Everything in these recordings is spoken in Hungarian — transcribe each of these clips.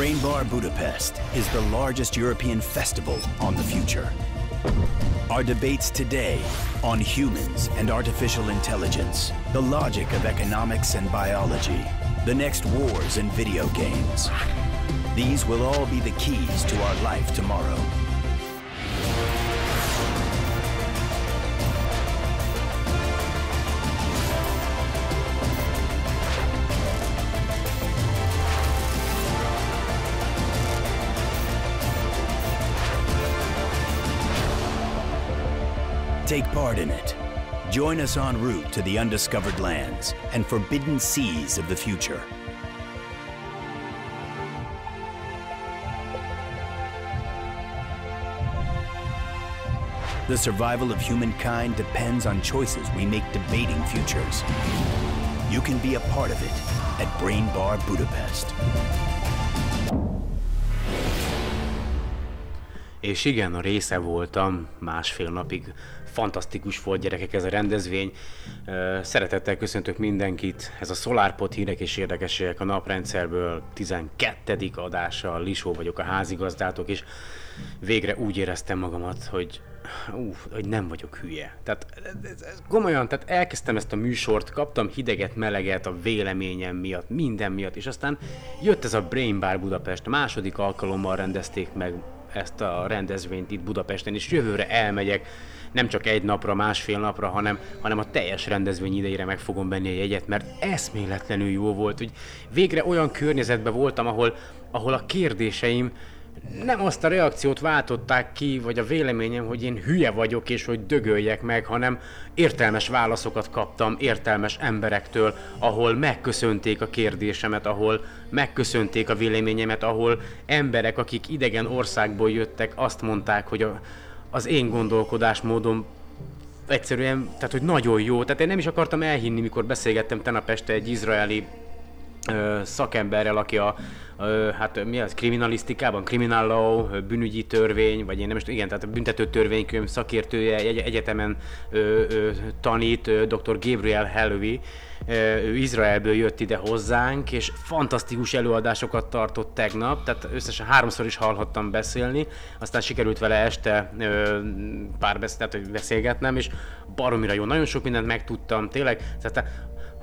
Brain Bar Budapest is the largest European festival on the future. Our debates today on humans and artificial intelligence, the logic of economics and biology, the next wars and video games. These will all be the keys to our life tomorrow. Take part in it. Join us en route to the undiscovered lands and forbidden seas of the future. The survival of humankind depends on choices we make debating futures. You can be a part of it at Brain Bar Budapest. És igen, a része voltam másfél napig. Fantasztikus volt gyerekek ez a rendezvény. Szeretettel köszöntök mindenkit. Ez a SolarPod hírek és érdekességek a naprendszerből 12. adása. Lisó vagyok a házigazdátok, és végre úgy éreztem magamat, hogy ú, hogy nem vagyok hülye. Tehát ez, ez, komolyan, tehát elkezdtem ezt a műsort, kaptam hideget, meleget a véleményem miatt, minden miatt, és aztán jött ez a Brain Bar Budapest, második alkalommal rendezték meg ezt a rendezvényt itt Budapesten, és jövőre elmegyek, nem csak egy napra, másfél napra, hanem, hanem a teljes rendezvény idejére meg fogom venni egy jegyet, mert eszméletlenül jó volt, hogy végre olyan környezetben voltam, ahol, ahol a kérdéseim nem azt a reakciót váltották ki, vagy a véleményem, hogy én hülye vagyok, és hogy dögöljek meg, hanem értelmes válaszokat kaptam értelmes emberektől, ahol megköszönték a kérdésemet, ahol megköszönték a véleményemet, ahol emberek, akik idegen országból jöttek, azt mondták, hogy a, az én gondolkodásmódom egyszerűen, tehát hogy nagyon jó. Tehát én nem is akartam elhinni, mikor beszélgettem tenap este egy izraeli ö, szakemberrel, aki a, hát mi az, kriminalisztikában, criminal law, bűnügyi törvény, vagy én nem is igen, tehát a büntető törvénykönyv szakértője egy egyetemen ö, ö, tanít, ö, dr. Gabriel Helvi, ő Izraelből jött ide hozzánk, és fantasztikus előadásokat tartott tegnap, tehát összesen háromszor is hallhattam beszélni, aztán sikerült vele este pár beszélt, hogy beszélgetnem, és baromira jó, nagyon sok mindent megtudtam, tényleg, tehát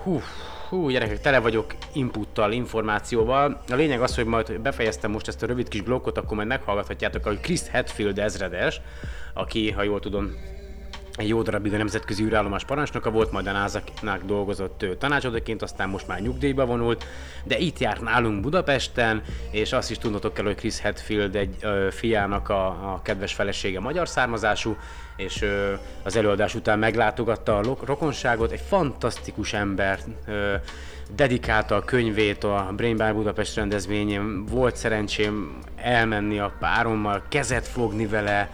hú, hú, gyerekek, tele vagyok inputtal, információval. A lényeg az, hogy majd befejeztem most ezt a rövid kis blokkot, akkor majd meghallgathatjátok, hogy Chris Hetfield ezredes, aki, ha jól tudom, egy jó darabig a nemzetközi űrállomás parancsnoka volt, majd a nasa dolgozott tanácsadóként, aztán most már nyugdíjba vonult, de itt járt nálunk Budapesten, és azt is tudnotok kell, hogy Chris Hetfield egy ö, fiának a, a kedves felesége magyar származású, és ö, az előadás után meglátogatta a rokonságot, egy fantasztikus ember, ö, dedikálta a könyvét a Brain Bar Budapest rendezvényen, volt szerencsém elmenni a párommal, kezet fogni vele,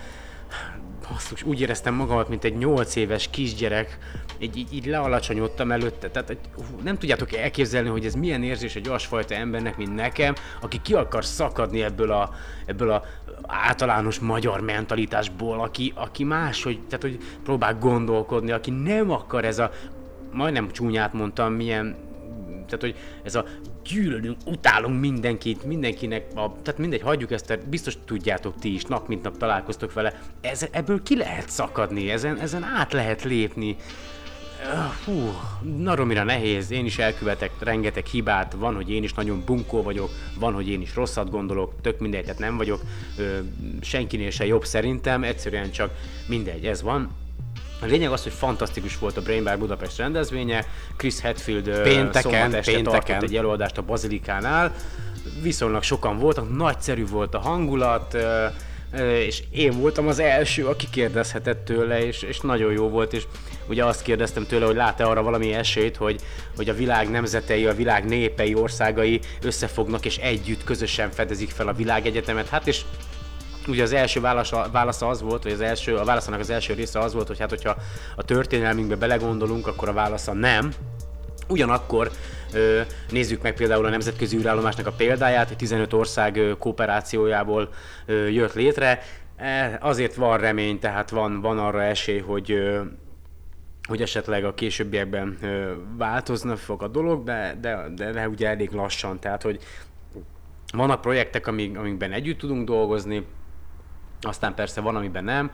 basszus, úgy éreztem magamat, mint egy 8 éves kisgyerek, így, így, így lealacsonyodtam előtte, tehát nem tudjátok elképzelni, hogy ez milyen érzés egy olyasfajta embernek, mint nekem, aki ki akar szakadni ebből a, ebből a általános magyar mentalitásból, aki, aki máshogy, tehát hogy próbál gondolkodni, aki nem akar ez a, majdnem csúnyát mondtam, milyen tehát, hogy ez a gyűlölünk, utálunk mindenkit, mindenkinek, a, tehát mindegy, hagyjuk ezt, biztos tudjátok ti is, nap mint nap találkoztok vele, ez, ebből ki lehet szakadni, ezen, ezen át lehet lépni. Hú, naromira nehéz, én is elkövetek rengeteg hibát, van, hogy én is nagyon bunkó vagyok, van, hogy én is rosszat gondolok, tök mindegy, tehát nem vagyok ö, senkinél se jobb szerintem, egyszerűen csak mindegy, ez van, a lényeg az, hogy fantasztikus volt a Brain Bar Budapest rendezvénye. Chris Hetfield pénteken, pénteken. tartott egy előadást a Bazilikánál. Viszonylag sokan voltak, nagyszerű volt a hangulat, és én voltam az első, aki kérdezhetett tőle, és, és nagyon jó volt, és ugye azt kérdeztem tőle, hogy lát-e arra valami esélyt, hogy, hogy a világ nemzetei, a világ népei, országai összefognak, és együtt, közösen fedezik fel a világegyetemet. Hát és ugye az első válasza, válasza az volt, vagy az első, a válaszának az első része az volt, hogy hát hogyha a történelmünkbe belegondolunk, akkor a válasza nem. Ugyanakkor nézzük meg például a nemzetközi űrállomásnak a példáját, hogy 15 ország kooperációjából jött létre. E, azért van remény, tehát van, van arra esély, hogy hogy esetleg a későbbiekben változna fog a dolog, de, de, de, de ugye elég lassan, tehát hogy vannak projektek, amik, amikben együtt tudunk dolgozni, aztán persze van, amiben nem,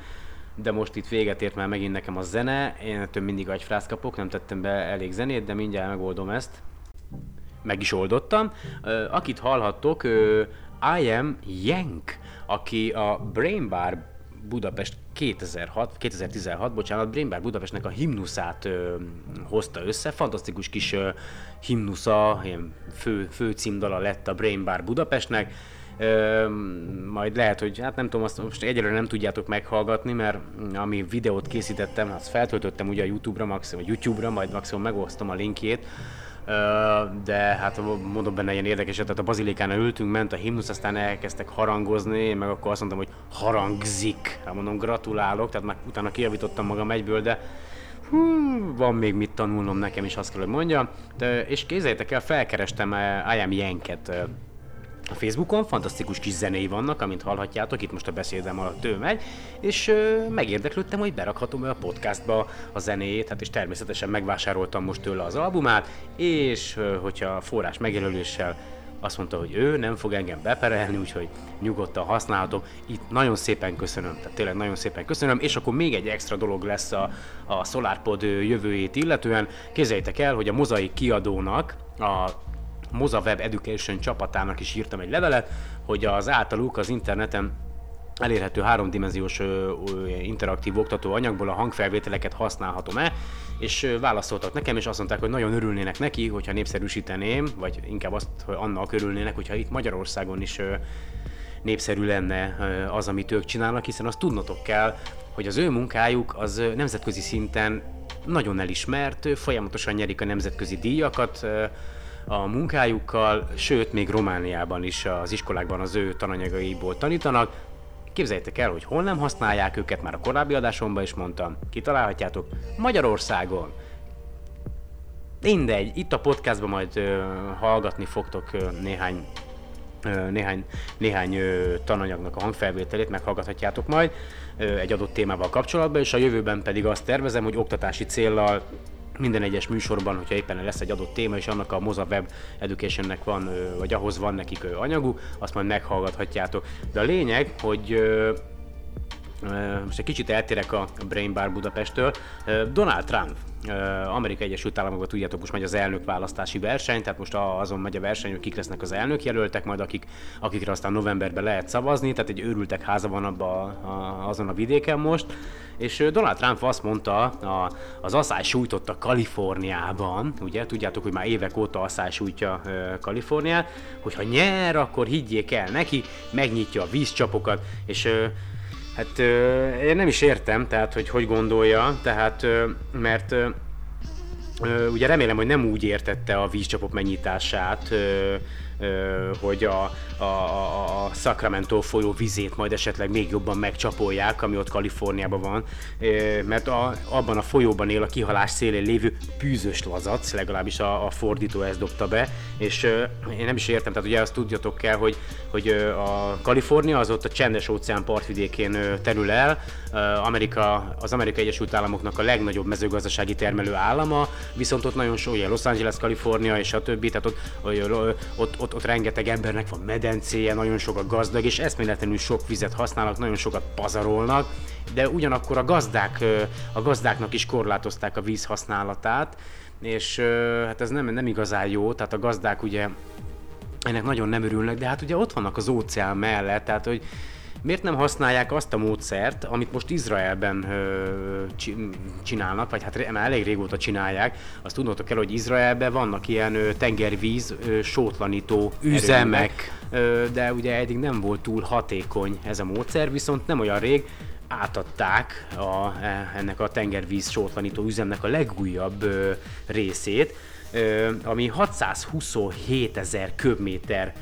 de most itt véget ért már megint nekem a zene, én ettől mindig agyfrász kapok, nem tettem be elég zenét, de mindjárt megoldom ezt. Meg is oldottam. Akit hallhattok, I am Yank, aki a Brain Bar Budapest 2006, 2016, bocsánat, Brain Bar Budapestnek a himnuszát ö, hozta össze, fantasztikus kis ö, himnusza, ilyen fő, fő címdala lett a Brain Bar Budapestnek, Majd lehet, hogy hát nem tudom, azt most egyelőre nem tudjátok meghallgatni, mert ami videót készítettem, azt feltöltöttem ugye a YouTube-ra, maximum, vagy YouTube-ra, majd maximum megosztom a linkjét, de hát mondom benne ilyen érdekes, tehát a bazilikán ültünk, ment a himnusz, aztán elkezdtek harangozni, én meg akkor azt mondtam, hogy harangzik. Hát mondom, gratulálok, tehát már utána kijavítottam magam egyből, de hú, van még mit tanulnom nekem is, azt kell, hogy mondjam. De, és kézzeljétek el, felkerestem I Am Yanket a Facebookon, fantasztikus kis zenéi vannak, amint hallhatjátok, itt most a beszédem alatt ő megy, és ö, megérdeklődtem, hogy berakhatom a podcastba a zenéjét, hát és természetesen megvásároltam most tőle az albumát, és ö, hogyha forrás megjelöléssel azt mondta, hogy ő nem fog engem beperelni, úgyhogy nyugodtan használhatom. Itt nagyon szépen köszönöm, tehát tényleg nagyon szépen köszönöm, és akkor még egy extra dolog lesz a, a SolarPod jövőjét illetően. Képzeljétek el, hogy a Mozaik kiadónak a Moza Web Education csapatának is írtam egy levelet, hogy az általuk az interneten elérhető háromdimenziós interaktív oktató anyagból a hangfelvételeket használhatom-e, és válaszoltak nekem, és azt mondták, hogy nagyon örülnének neki, hogyha népszerűsíteném, vagy inkább azt, hogy annak örülnének, hogyha itt Magyarországon is népszerű lenne az, amit ők csinálnak, hiszen azt tudnotok kell, hogy az ő munkájuk az nemzetközi szinten nagyon elismert, folyamatosan nyerik a nemzetközi díjakat, a munkájukkal, sőt, még Romániában is az iskolákban az ő tananyagaiból tanítanak. Képzeljétek el, hogy hol nem használják őket, már a korábbi adásomban is mondtam. Kitalálhatjátok? Magyarországon. Mindegy, itt a podcastban majd ö, hallgatni fogtok ö, néhány néhány, néhány ö, tananyagnak a hangfelvételét meghallgathatjátok majd ö, egy adott témával kapcsolatban, és a jövőben pedig azt tervezem, hogy oktatási céllal minden egyes műsorban, hogyha éppen lesz egy adott téma, és annak a Moza Web Educationnek van, vagy ahhoz van nekik anyagú, azt majd meghallgathatjátok. De a lényeg, hogy most egy kicsit eltérek a Brain Bar Budapesttől. Donald Trump, Amerikai Egyesült Államokban tudjátok, most megy az elnök választási verseny, tehát most azon megy a verseny, hogy kik lesznek az elnök jelöltek, majd akik, akikre aztán novemberben lehet szavazni, tehát egy őrültek háza van abba, azon a vidéken most. És Donald Trump azt mondta, a, az asszály sújtotta Kaliforniában, ugye, tudjátok, hogy már évek óta asszály sújtja Kaliforniát, hogy ha nyer, akkor higgyék el neki, megnyitja a vízcsapokat, és Hát ö, én nem is értem, tehát hogy hogy gondolja, tehát ö, mert ö, ugye remélem, hogy nem úgy értette a vízcsapok megnyitását, ö, hogy a, a, a Sacramento folyó vizét majd esetleg még jobban megcsapolják, ami ott Kaliforniában van, mert a, abban a folyóban él a kihalás szélén lévő pűzös lazac, legalábbis a, a fordító ezt dobta be, és én nem is értem, tehát ugye azt tudjatok kell, hogy, hogy a Kalifornia az ott a csendes óceán partvidékén terül el, Amerika, az Amerikai Egyesült Államoknak a legnagyobb mezőgazdasági termelő állama, viszont ott nagyon sok, Los Angeles, Kalifornia és a többi, tehát ott, ott, ott, ott rengeteg embernek van medencéje, nagyon sok a gazdag, és eszméletlenül sok vizet használnak, nagyon sokat pazarolnak, de ugyanakkor a gazdák, a gazdáknak is korlátozták a víz használatát, és hát ez nem, nem igazán jó, tehát a gazdák ugye ennek nagyon nem örülnek, de hát ugye ott vannak az óceán mellett, tehát hogy miért nem használják azt a módszert, amit most Izraelben ö, csinálnak, vagy hát már elég régóta csinálják. Azt tudnotok el, hogy Izraelben vannak ilyen ö, tengervíz ö, sótlanító üzemek, ö, de ugye eddig nem volt túl hatékony ez a módszer, viszont nem olyan rég átadták a, e, ennek a tengervíz sótlanító üzemnek a legújabb ö, részét, ami 627 ezer köbméter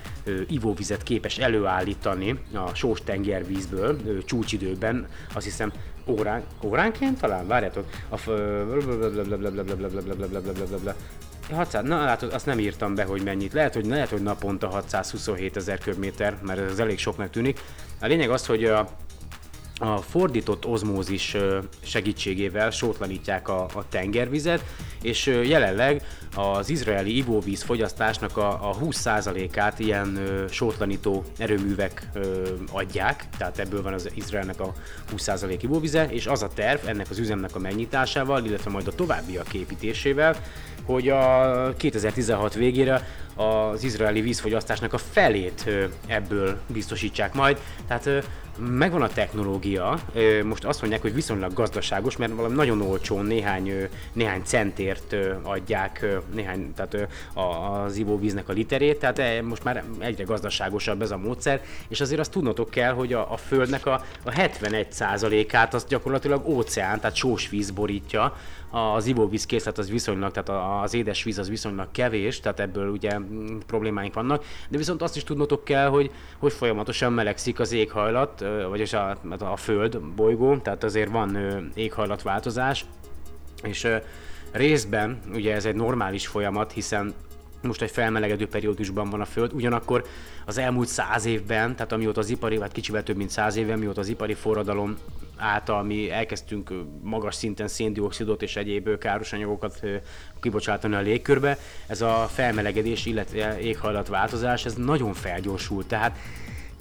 ivóvizet képes előállítani a sós tengervízből csúcsidőben, azt hiszem órán, óránként talán, várjátok, a 600, na látod, azt nem írtam be, hogy mennyit. Lehet, hogy, lehet, hogy naponta 627 ezer köbméter, mert ez elég soknak tűnik. A lényeg az, hogy a a fordított ozmózis segítségével sótlanítják a, a tengervizet, és jelenleg az izraeli ivóvíz fogyasztásnak a, a 20%-át ilyen sótlanító erőművek adják, tehát ebből van az Izraelnek a 20% ivóvize, és az a terv ennek az üzemnek a megnyitásával, illetve majd a továbbiak építésével, hogy a 2016 végére az izraeli vízfogyasztásnak a felét ebből biztosítsák majd. Tehát megvan a technológia, most azt mondják, hogy viszonylag gazdaságos, mert valami nagyon olcsón néhány, néhány centért adják néhány, tehát az ivóvíznek a literét, tehát most már egyre gazdaságosabb ez a módszer, és azért azt tudnotok kell, hogy a, a Földnek a, a 71%-át az gyakorlatilag óceán, tehát sós víz borítja, az ivóvíz készlet az viszonylag, tehát az édesvíz az viszonylag kevés, tehát ebből ugye mm, problémáink vannak, de viszont azt is tudnotok kell, hogy, hogy folyamatosan melegszik az éghajlat, vagyis a, a föld bolygó, tehát azért van éghajlatváltozás, és részben ugye ez egy normális folyamat, hiszen most egy felmelegedő periódusban van a Föld, ugyanakkor az elmúlt száz évben, tehát amióta az ipari, hát kicsivel több mint száz évben, mióta az ipari forradalom által mi elkezdtünk magas szinten széndiokszidot és egyéb káros anyagokat kibocsátani a légkörbe, ez a felmelegedés, illetve éghajlatváltozás, ez nagyon felgyorsult. Tehát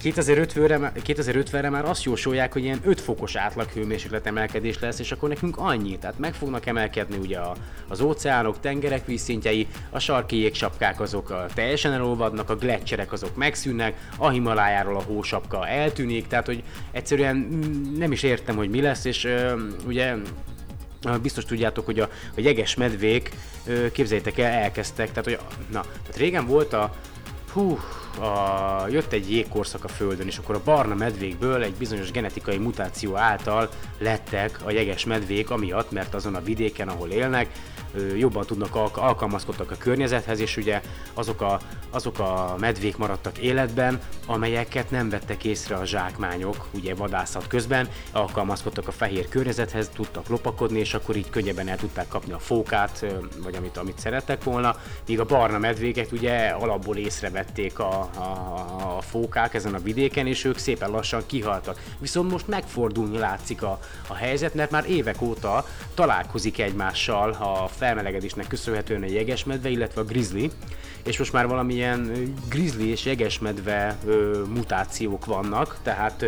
2050-re, 2050-re már azt jósolják, hogy ilyen 5 fokos átlag hőmérséklet emelkedés lesz, és akkor nekünk annyi. Tehát meg fognak emelkedni ugye a, az óceánok, tengerek vízszintjei, a sarki jégsapkák azok teljesen elolvadnak, a gletszerek azok megszűnnek, a Himalájáról a hósapka eltűnik, tehát hogy egyszerűen nem is értem, hogy mi lesz, és ö, ugye biztos tudjátok, hogy a, a jeges medvék, képzeljétek el, elkezdtek, tehát hogy na, tehát régen volt a, hú, a, jött egy jégkorszak a Földön, és akkor a barna medvékből egy bizonyos genetikai mutáció által lettek a jeges medvék, amiatt, mert azon a vidéken, ahol élnek, jobban tudnak alk- alkalmazkodtak a környezethez, és ugye azok a, azok a medvék maradtak életben, amelyeket nem vettek észre a zsákmányok, ugye vadászat közben, alkalmazkodtak a fehér környezethez, tudtak lopakodni, és akkor így könnyebben el tudták kapni a fókát, vagy amit, amit szerettek volna, míg a barna medvéket ugye alapból észrevették a, a, a fókák ezen a vidéken, és ők szépen lassan kihaltak. Viszont most megfordulni látszik a, a helyzet, mert már évek óta találkozik egymással a felmelegedésnek köszönhetően a jegesmedve, illetve a grizzly, és most már valamilyen grizzly és jegesmedve mutációk vannak, tehát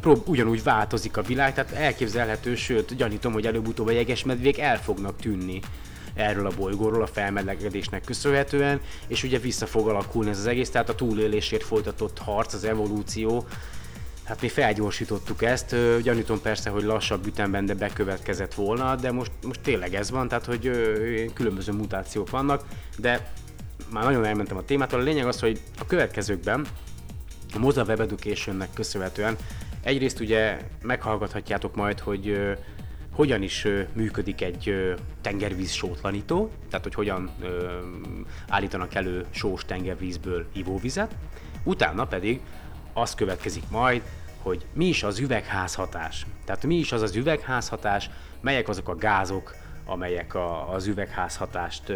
prób- ugyanúgy változik a világ, tehát elképzelhető, sőt gyanítom, hogy előbb-utóbb a jegesmedvék el fognak tűnni erről a bolygóról a felmelegedésnek köszönhetően, és ugye vissza fog alakulni ez az egész, tehát a túlélésért folytatott harc, az evolúció, Hát mi felgyorsítottuk ezt, gyanítom persze, hogy lassabb ütemben, de bekövetkezett volna, de most, most tényleg ez van, tehát hogy különböző mutációk vannak, de már nagyon elmentem a témától. A lényeg az, hogy a következőkben a Moza Web Educationnek köszönhetően egyrészt ugye meghallgathatjátok majd, hogy hogyan is működik egy tengervíz sótlanító, tehát hogy hogyan állítanak elő sós tengervízből ivóvizet, utána pedig az következik majd, hogy mi is az üvegházhatás. Tehát mi is az az üvegházhatás, melyek azok a gázok, amelyek a, az üvegházhatást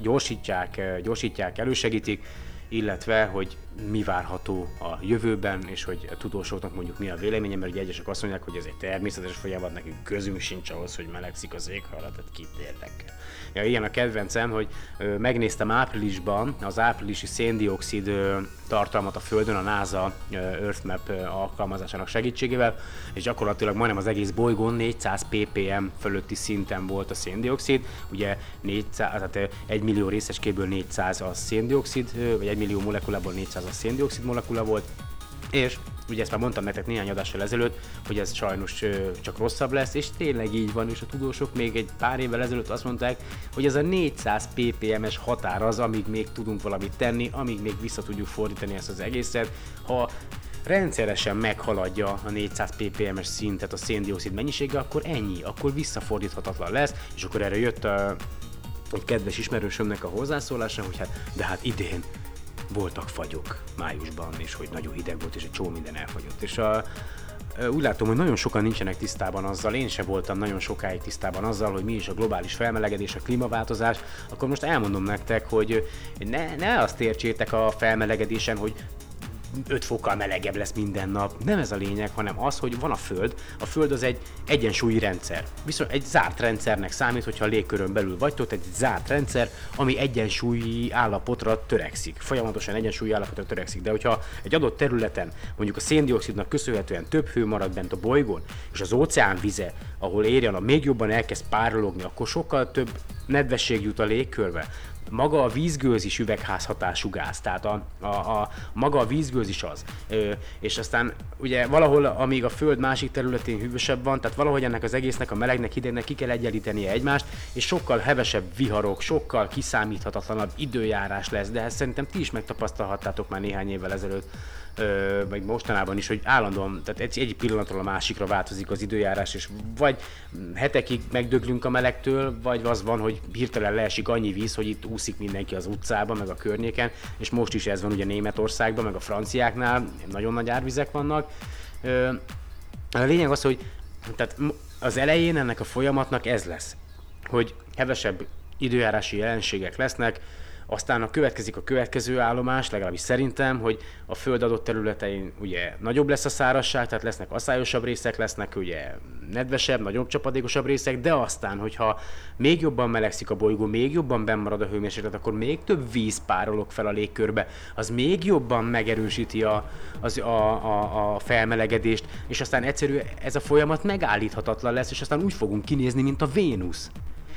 gyorsítják, gyorsítják, elősegítik, illetve hogy mi várható a jövőben, és hogy a tudósoknak mondjuk mi a véleménye, mert ugye egyesek azt mondják, hogy ez egy természetes folyamat, nekünk közünk sincs ahhoz, hogy melegszik az éghajlat, tehát kit érdekel. Ja, ilyen a kedvencem, hogy ö, megnéztem áprilisban az áprilisi széndiokszid ö, tartalmat a Földön a NASA ö, Earth Map ö, alkalmazásának segítségével, és gyakorlatilag majdnem az egész bolygón 400 ppm fölötti szinten volt a széndiokszid, ugye 400, tehát 1 millió részecskéből 400 a széndiokszid, vagy 1 millió molekulából 400 a széndiokszid molekula volt, és ugye ezt már mondtam nektek néhány adással ezelőtt, hogy ez sajnos csak rosszabb lesz, és tényleg így van, és a tudósok még egy pár évvel ezelőtt azt mondták, hogy ez a 400 ppm-es határ az, amíg még tudunk valamit tenni, amíg még vissza tudjuk fordítani ezt az egészet. Ha rendszeresen meghaladja a 400 ppm-es szintet a széndiokszid mennyisége, akkor ennyi, akkor visszafordíthatatlan lesz, és akkor erre jött a, egy kedves ismerősömnek a hozzászólása, hogy hát, de hát idén voltak fagyok májusban, és hogy nagyon hideg volt, és egy csó minden elfagyott. És a, úgy látom, hogy nagyon sokan nincsenek tisztában azzal, én se voltam nagyon sokáig tisztában azzal, hogy mi is a globális felmelegedés, a klímaváltozás, akkor most elmondom nektek, hogy ne, ne azt értsétek a felmelegedésen, hogy 5 fokkal melegebb lesz minden nap. Nem ez a lényeg, hanem az, hogy van a Föld. A Föld az egy egyensúlyi rendszer. Viszont egy zárt rendszernek számít, hogyha a légkörön belül vagy, ott egy zárt rendszer, ami egyensúlyi állapotra törekszik. Folyamatosan egyensúlyi állapotra törekszik. De hogyha egy adott területen, mondjuk a széndiokszidnak köszönhetően több hő marad bent a bolygón, és az óceán vize, ahol érjen a még jobban elkezd párologni, akkor sokkal több nedvesség jut a légkörbe maga a vízgőz is üvegházhatású gáz, tehát a, a, a, maga a vízgőz is az. Ö, és aztán ugye valahol, amíg a Föld másik területén hűvösebb van, tehát valahogy ennek az egésznek, a melegnek, hidegnek ki kell egyenlítenie egymást, és sokkal hevesebb viharok, sokkal kiszámíthatatlanabb időjárás lesz, de ezt szerintem ti is megtapasztalhattátok már néhány évvel ezelőtt vagy mostanában is, hogy állandóan, tehát egy, egy pillanatról a másikra változik az időjárás, és vagy hetekig megdöglünk a melegtől, vagy az van, hogy hirtelen leesik annyi víz, hogy itt úszik mindenki az utcában, meg a környéken, és most is ez van ugye Németországban, meg a franciáknál, nagyon nagy árvizek vannak. A lényeg az, hogy tehát az elején ennek a folyamatnak ez lesz, hogy hevesebb időjárási jelenségek lesznek, aztán a következik a következő állomás, legalábbis szerintem, hogy a föld adott területein ugye nagyobb lesz a szárazság, tehát lesznek aszályosabb részek, lesznek ugye nedvesebb, nagyobb csapadékosabb részek, de aztán, hogyha még jobban melegszik a bolygó, még jobban benn marad a hőmérséklet, akkor még több víz párolog fel a légkörbe, az még jobban megerősíti a, az, a, a, a felmelegedést, és aztán egyszerűen ez a folyamat megállíthatatlan lesz, és aztán úgy fogunk kinézni, mint a Vénusz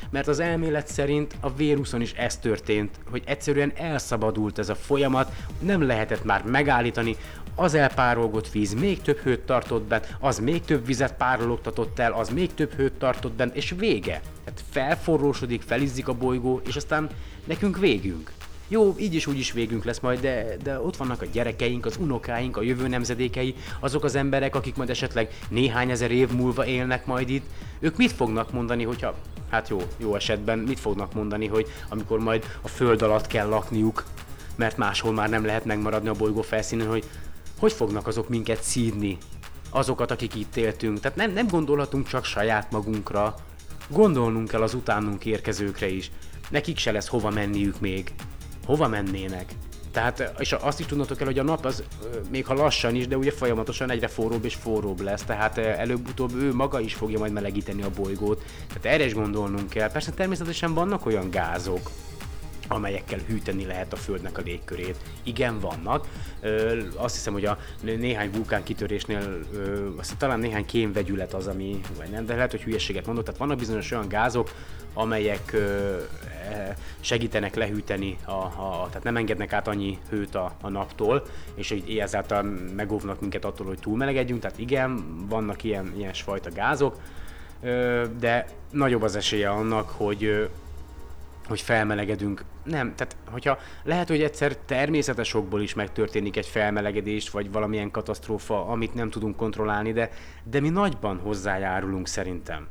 mert az elmélet szerint a Vénuszon is ez történt, hogy egyszerűen elszabadult ez a folyamat, nem lehetett már megállítani, az elpárolgott víz még több hőt tartott bent, az még több vizet párologtatott el, az még több hőt tartott bent, és vége. Tehát felforrósodik, felizzik a bolygó, és aztán nekünk végünk. Jó, így is úgy is végünk lesz majd, de, de ott vannak a gyerekeink, az unokáink, a jövő nemzedékei, azok az emberek, akik majd esetleg néhány ezer év múlva élnek majd itt. Ők mit fognak mondani, hogyha, hát jó, jó esetben mit fognak mondani, hogy amikor majd a föld alatt kell lakniuk, mert máshol már nem lehet megmaradni a bolygó felszínen, hogy hogy fognak azok minket szídni, azokat, akik itt éltünk. Tehát nem, nem gondolhatunk csak saját magunkra, gondolnunk kell az utánunk érkezőkre is. Nekik se lesz hova menniük még hova mennének? Tehát, és azt is tudnotok kell, hogy a nap az, még ha lassan is, de ugye folyamatosan egyre forróbb és forróbb lesz, tehát előbb-utóbb ő maga is fogja majd melegíteni a bolygót. Tehát erre is gondolnunk kell. Persze természetesen vannak olyan gázok, amelyekkel hűteni lehet a Földnek a légkörét. Igen, vannak. Ö, azt hiszem, hogy a néhány vulkán kitörésnél, ö, azt talán néhány kémvegyület az, ami, vagy nem, de lehet, hogy hülyeséget mondok. Tehát vannak bizonyos olyan gázok, amelyek ö, e, segítenek lehűteni, a, a, tehát nem engednek át annyi hőt a, a naptól, és így ezáltal megóvnak minket attól, hogy túlmelegedjünk. Tehát igen, vannak ilyen, ilyen fajta gázok, ö, de nagyobb az esélye annak, hogy hogy felmelegedünk. Nem, tehát hogyha lehet, hogy egyszer természetes okból is megtörténik egy felmelegedés, vagy valamilyen katasztrófa, amit nem tudunk kontrollálni, de, de mi nagyban hozzájárulunk szerintem.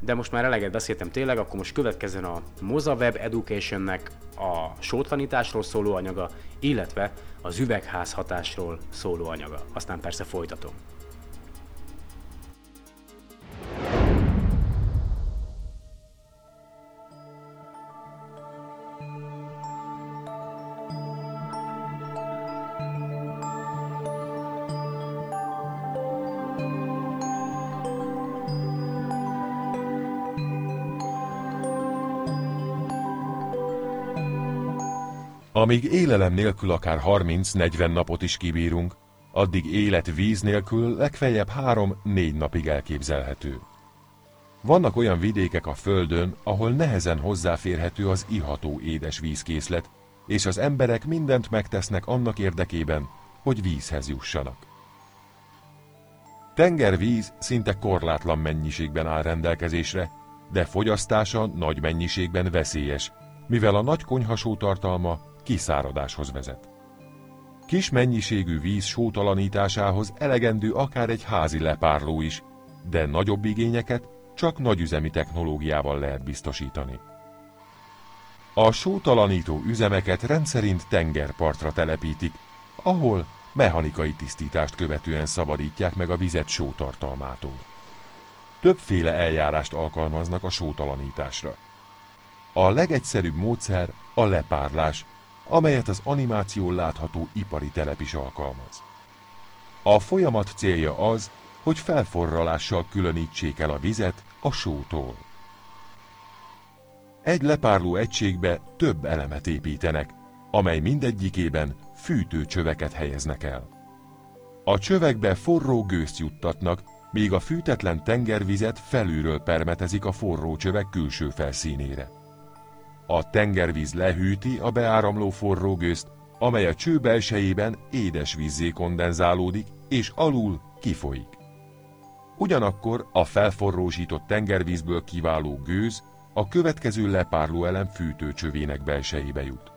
De most már eleget beszéltem tényleg, akkor most következzen a Moza Web Educationnek a sótanításról szóló anyaga, illetve az üvegház hatásról szóló anyaga. Aztán persze folytatom. Amíg élelem nélkül akár 30-40 napot is kibírunk, addig élet víz nélkül legfeljebb 3-4 napig elképzelhető. Vannak olyan vidékek a Földön, ahol nehezen hozzáférhető az iható édes vízkészlet, és az emberek mindent megtesznek annak érdekében, hogy vízhez jussanak. Tengervíz szinte korlátlan mennyiségben áll rendelkezésre, de fogyasztása nagy mennyiségben veszélyes, mivel a nagy konyhasó tartalma kiszáradáshoz vezet. Kis mennyiségű víz sótalanításához elegendő akár egy házi lepárló is, de nagyobb igényeket csak nagyüzemi technológiával lehet biztosítani. A sótalanító üzemeket rendszerint tengerpartra telepítik, ahol mechanikai tisztítást követően szabadítják meg a vizet sótartalmától. Többféle eljárást alkalmaznak a sótalanításra. A legegyszerűbb módszer a lepárlás, amelyet az animáción látható ipari telep is alkalmaz. A folyamat célja az, hogy felforralással különítsék el a vizet a sótól. Egy lepárló egységbe több elemet építenek, amely mindegyikében fűtőcsöveket helyeznek el. A csövekbe forró gőzt juttatnak, míg a fűtetlen tengervizet felülről permetezik a forró csövek külső felszínére. A tengervíz lehűti a beáramló forró gőzt, amely a cső belsejében édes vízzé kondenzálódik, és alul kifolyik. Ugyanakkor a felforrósított tengervízből kiváló gőz a következő lepárló elem fűtőcsövének belsejébe jut.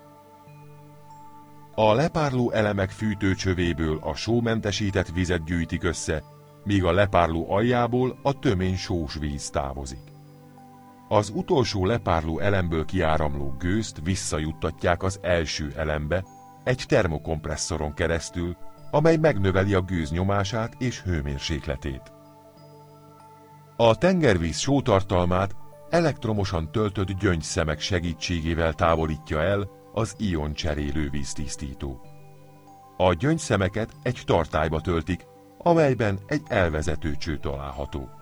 A lepárló elemek fűtőcsövéből a sómentesített vizet gyűjtik össze, míg a lepárló aljából a tömény sós víz távozik. Az utolsó lepárló elemből kiáramló gőzt visszajuttatják az első elembe egy termokompresszoron keresztül, amely megnöveli a gőz nyomását és hőmérsékletét. A tengervíz sótartalmát elektromosan töltött gyöngyszemek segítségével távolítja el az ioncserélő víztisztító. A gyöngyszemeket egy tartályba töltik, amelyben egy elvezető cső található.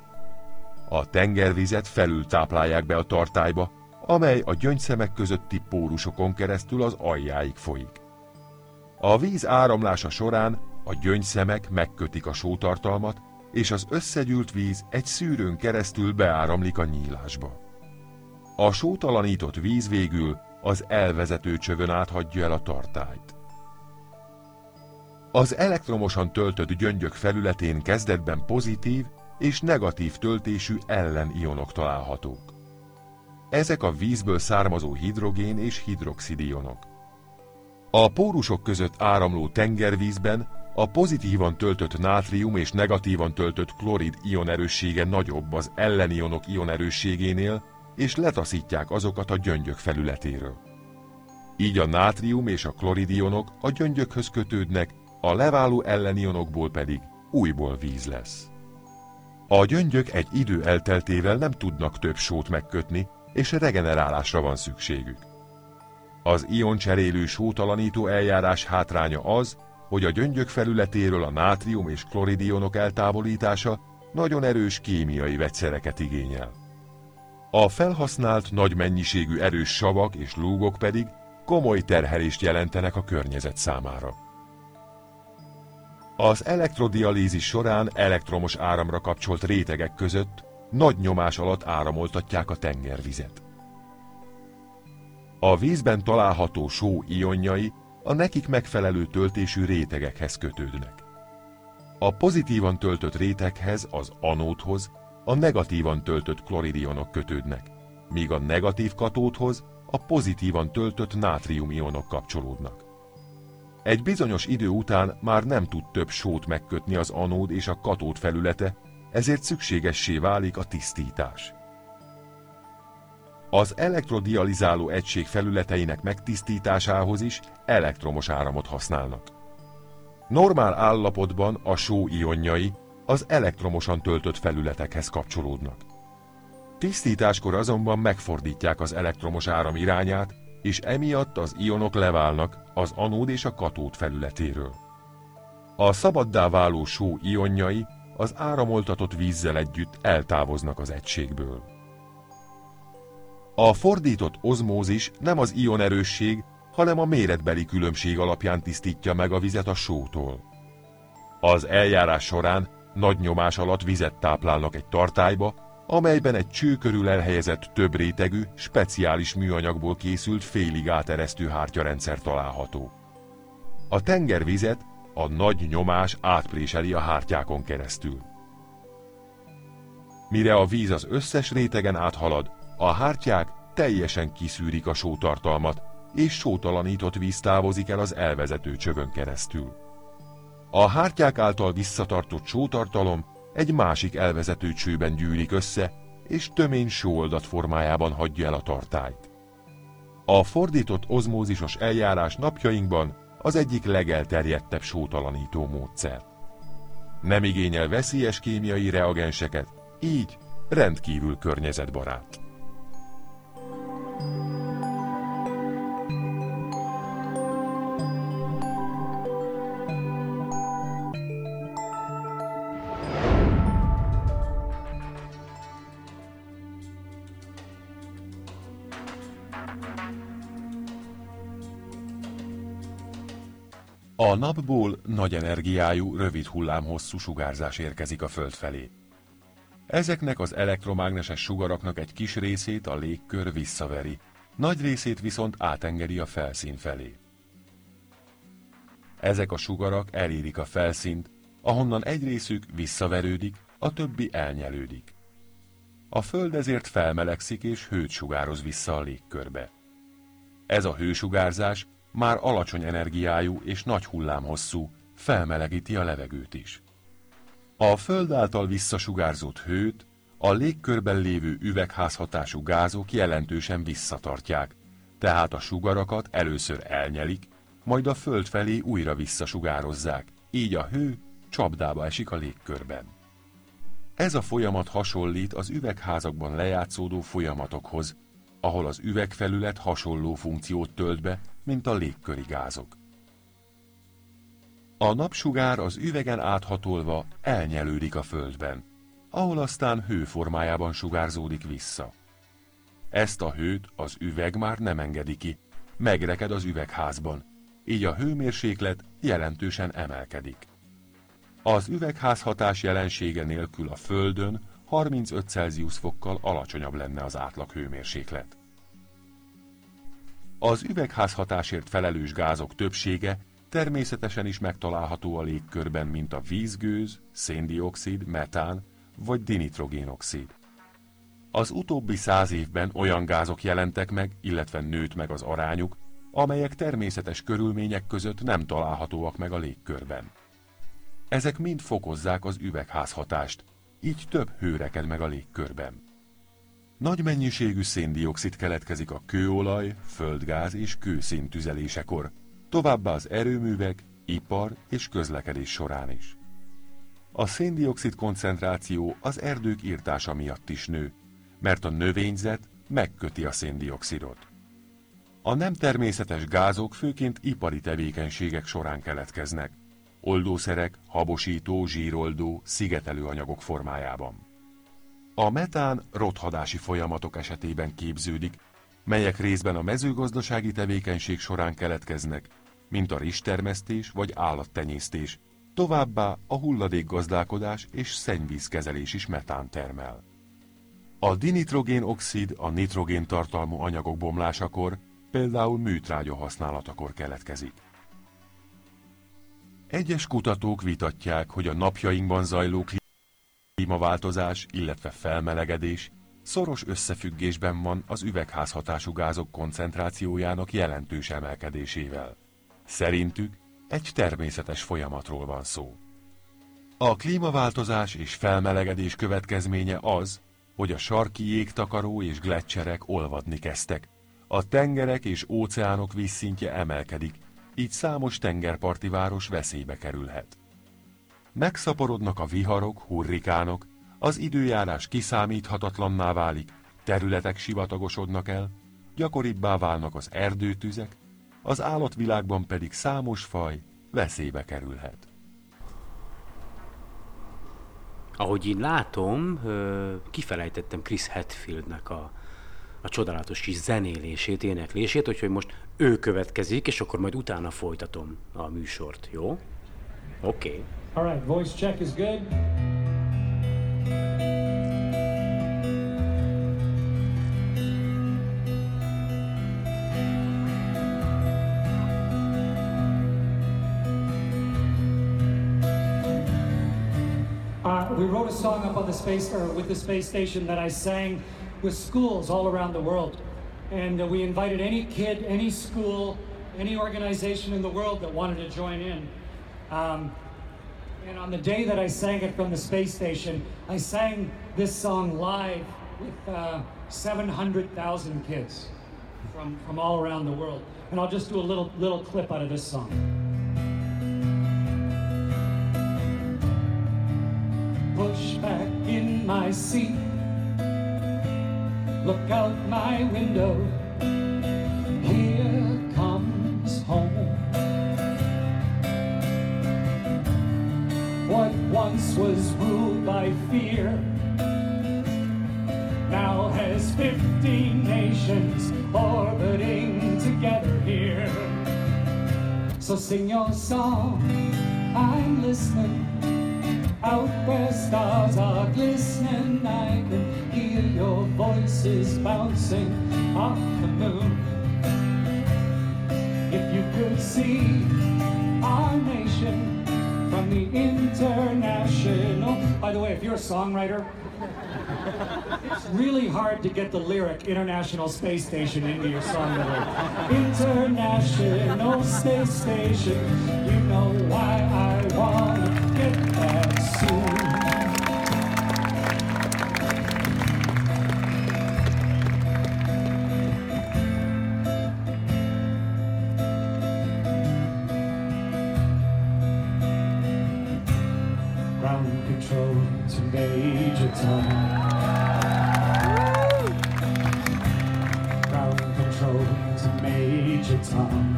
A tengervizet felül táplálják be a tartályba, amely a gyöngyszemek közötti pórusokon keresztül az aljáig folyik. A víz áramlása során a gyöngyszemek megkötik a sótartalmat, és az összegyűlt víz egy szűrőn keresztül beáramlik a nyílásba. A sótalanított víz végül az elvezető csövön áthagyja el a tartályt. Az elektromosan töltött gyöngyök felületén kezdetben pozitív és negatív töltésű ellenionok találhatók. Ezek a vízből származó hidrogén és hidroxid ionok. A pórusok között áramló tengervízben a pozitívan töltött nátrium és negatívan töltött klorid ion erőssége nagyobb az ellenionok ion erősségénél, és letaszítják azokat a gyöngyök felületéről. Így a nátrium és a kloridionok a gyöngyökhöz kötődnek, a leváló ellenionokból pedig újból víz lesz. A gyöngyök egy idő elteltével nem tudnak több sót megkötni, és regenerálásra van szükségük. Az ioncserélő sótalanító eljárás hátránya az, hogy a gyöngyök felületéről a nátrium és kloridionok eltávolítása nagyon erős kémiai vegyszereket igényel. A felhasznált nagy mennyiségű erős savak és lúgok pedig komoly terhelést jelentenek a környezet számára. Az elektrodialízis során elektromos áramra kapcsolt rétegek között nagy nyomás alatt áramoltatják a tengervizet. A vízben található só ionjai a nekik megfelelő töltésű rétegekhez kötődnek. A pozitívan töltött réteghez, az anódhoz, a negatívan töltött kloridionok kötődnek, míg a negatív katódhoz a pozitívan töltött nátriumionok kapcsolódnak. Egy bizonyos idő után már nem tud több sót megkötni az anód és a katód felülete, ezért szükségessé válik a tisztítás. Az elektrodializáló egység felületeinek megtisztításához is elektromos áramot használnak. Normál állapotban a só ionjai az elektromosan töltött felületekhez kapcsolódnak. Tisztításkor azonban megfordítják az elektromos áram irányát, és emiatt az ionok leválnak az anód és a katód felületéről. A szabaddá váló só ionjai az áramoltatott vízzel együtt eltávoznak az egységből. A fordított ozmózis nem az ion erősség, hanem a méretbeli különbség alapján tisztítja meg a vizet a sótól. Az eljárás során nagy nyomás alatt vizet táplálnak egy tartályba, amelyben egy cső körül elhelyezett több rétegű, speciális műanyagból készült félig áteresztő hártyarendszer található. A tengervizet a nagy nyomás átpréseli a hártyákon keresztül. Mire a víz az összes rétegen áthalad, a hártyák teljesen kiszűrik a sótartalmat, és sótalanított víz távozik el az elvezető csövön keresztül. A hártyák által visszatartott sótartalom egy másik elvezető csőben gyűlik össze, és tömény sóoldat formájában hagyja el a tartályt. A fordított ozmózisos eljárás napjainkban az egyik legelterjedtebb sótalanító módszer. Nem igényel veszélyes kémiai reagenseket, így rendkívül környezetbarát. A napból nagy energiájú, rövid hullámhosszú sugárzás érkezik a Föld felé. Ezeknek az elektromágneses sugaraknak egy kis részét a légkör visszaveri, nagy részét viszont átengedi a felszín felé. Ezek a sugarak elérik a felszínt, ahonnan egy részük visszaverődik, a többi elnyelődik. A Föld ezért felmelegszik és hőt sugároz vissza a légkörbe. Ez a hősugárzás már alacsony energiájú és nagy hullámhosszú, felmelegíti a levegőt is. A Föld által visszasugárzott hőt a légkörben lévő üvegházhatású gázok jelentősen visszatartják, tehát a sugarakat először elnyelik, majd a Föld felé újra visszasugározzák, így a hő csapdába esik a légkörben. Ez a folyamat hasonlít az üvegházakban lejátszódó folyamatokhoz, ahol az üvegfelület hasonló funkciót tölt be, mint a légköri gázok. A napsugár az üvegen áthatolva elnyelődik a földben, ahol aztán hő sugárzódik vissza. Ezt a hőt az üveg már nem engedi ki, megreked az üvegházban, így a hőmérséklet jelentősen emelkedik. Az üvegházhatás jelensége nélkül a Földön 35 Celsius fokkal alacsonyabb lenne az átlag hőmérséklet. Az üvegházhatásért felelős gázok többsége természetesen is megtalálható a légkörben, mint a vízgőz, széndiokszid, metán vagy dinitrogénoxid. Az utóbbi száz évben olyan gázok jelentek meg, illetve nőtt meg az arányuk, amelyek természetes körülmények között nem találhatóak meg a légkörben. Ezek mind fokozzák az üvegházhatást, így több hő reked meg a légkörben. Nagy mennyiségű széndiokszid keletkezik a kőolaj, földgáz és kőszén tüzelésekor, továbbá az erőművek, ipar és közlekedés során is. A széndiokszid koncentráció az erdők írtása miatt is nő, mert a növényzet megköti a széndiokszidot. A nem természetes gázok főként ipari tevékenységek során keletkeznek, oldószerek, habosító, zsíroldó, szigetelő anyagok formájában. A metán rothadási folyamatok esetében képződik, melyek részben a mezőgazdasági tevékenység során keletkeznek, mint a rizstermesztés vagy állattenyésztés, továbbá a hulladékgazdálkodás és szennyvízkezelés is metán termel. A dinitrogén-oxid a nitrogén tartalmú anyagok bomlásakor, például műtrágya használatakor keletkezik. Egyes kutatók vitatják, hogy a napjainkban zajló klímaváltozás, illetve felmelegedés szoros összefüggésben van az üvegházhatású gázok koncentrációjának jelentős emelkedésével. Szerintük egy természetes folyamatról van szó. A klímaváltozás és felmelegedés következménye az, hogy a sarki jégtakaró és gletszerek olvadni kezdtek, a tengerek és óceánok vízszintje emelkedik, így számos tengerparti város veszélybe kerülhet. Megszaporodnak a viharok, hurrikánok, az időjárás kiszámíthatatlanná válik, területek sivatagosodnak el, gyakoribbá válnak az erdőtüzek, az állatvilágban pedig számos faj veszélybe kerülhet. Ahogy így látom, kifelejtettem Chris Hetfieldnek a, a csodálatos kis zenélését, éneklését, úgyhogy most ő következik, és akkor majd utána folytatom a műsort, jó? Okay. All right, voice check is good. Uh, we wrote a song up on the space, or with the space station that I sang with schools all around the world. And uh, we invited any kid, any school, any organization in the world that wanted to join in. Um, and on the day that I sang it from the space station, I sang this song live with uh, 700,000 kids from, from all around the world. And I'll just do a little, little clip out of this song. Push back in my seat. Look out my window. Here comes home. What once was ruled by fear now has 15 nations orbiting together here. So sing your song, I'm listening. Out where stars are glistening, I can hear your voices bouncing off the moon. If you could see our nation international. By the way, if you're a songwriter, it's really hard to get the lyric International Space Station into your song. International Space Station, you know why I want Tom. Ground control to Major Tom.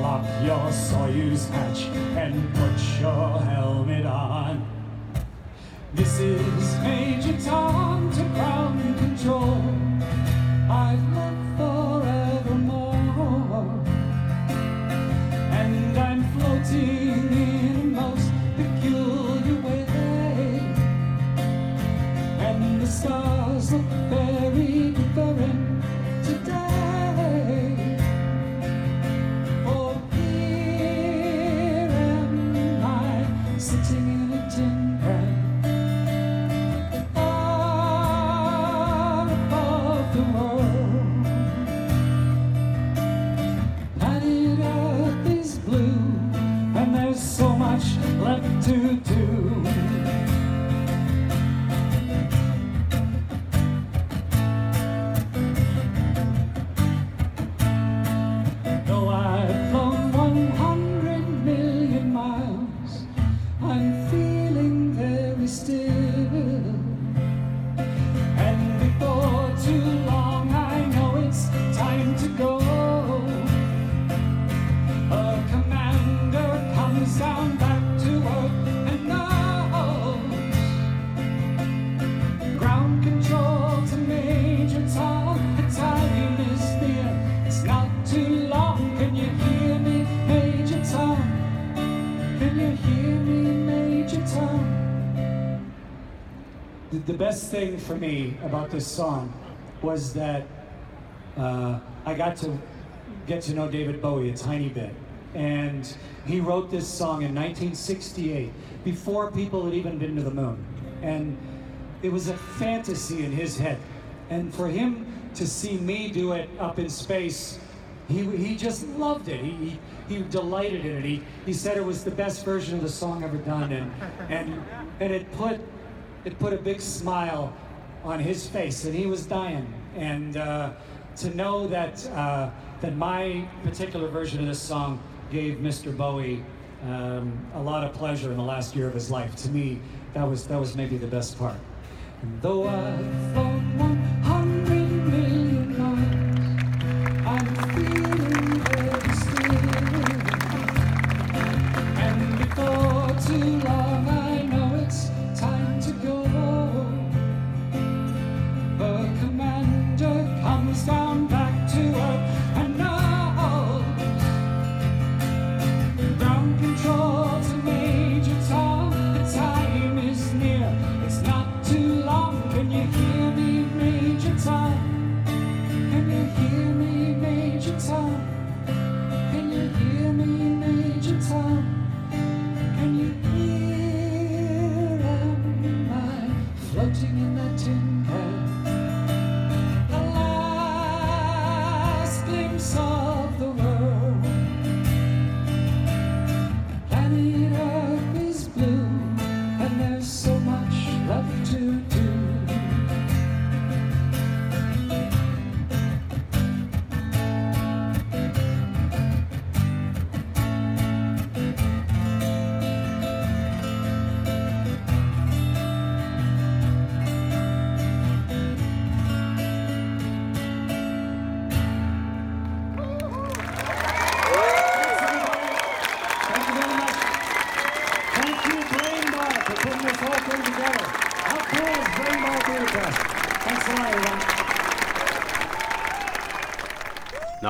Lock your Soyuz hatch and put your helmet on. The, best thing for me about this song was that uh, I got to get to know David Bowie a tiny bit. And he wrote this song in 1968, before people had even been to the moon. And it was a fantasy in his head. And for him to see me do it up in space, he, he just loved it. He, he, he delighted in it. He, he said it was the best version of the song ever done. And, and, and it, put, it put a big smile on his face, and he was dying. And uh, to know that, uh, that my particular version of this song gave Mr. Bowie um, a lot of pleasure in the last year of his life, to me, that was, that was maybe the best part. And though I've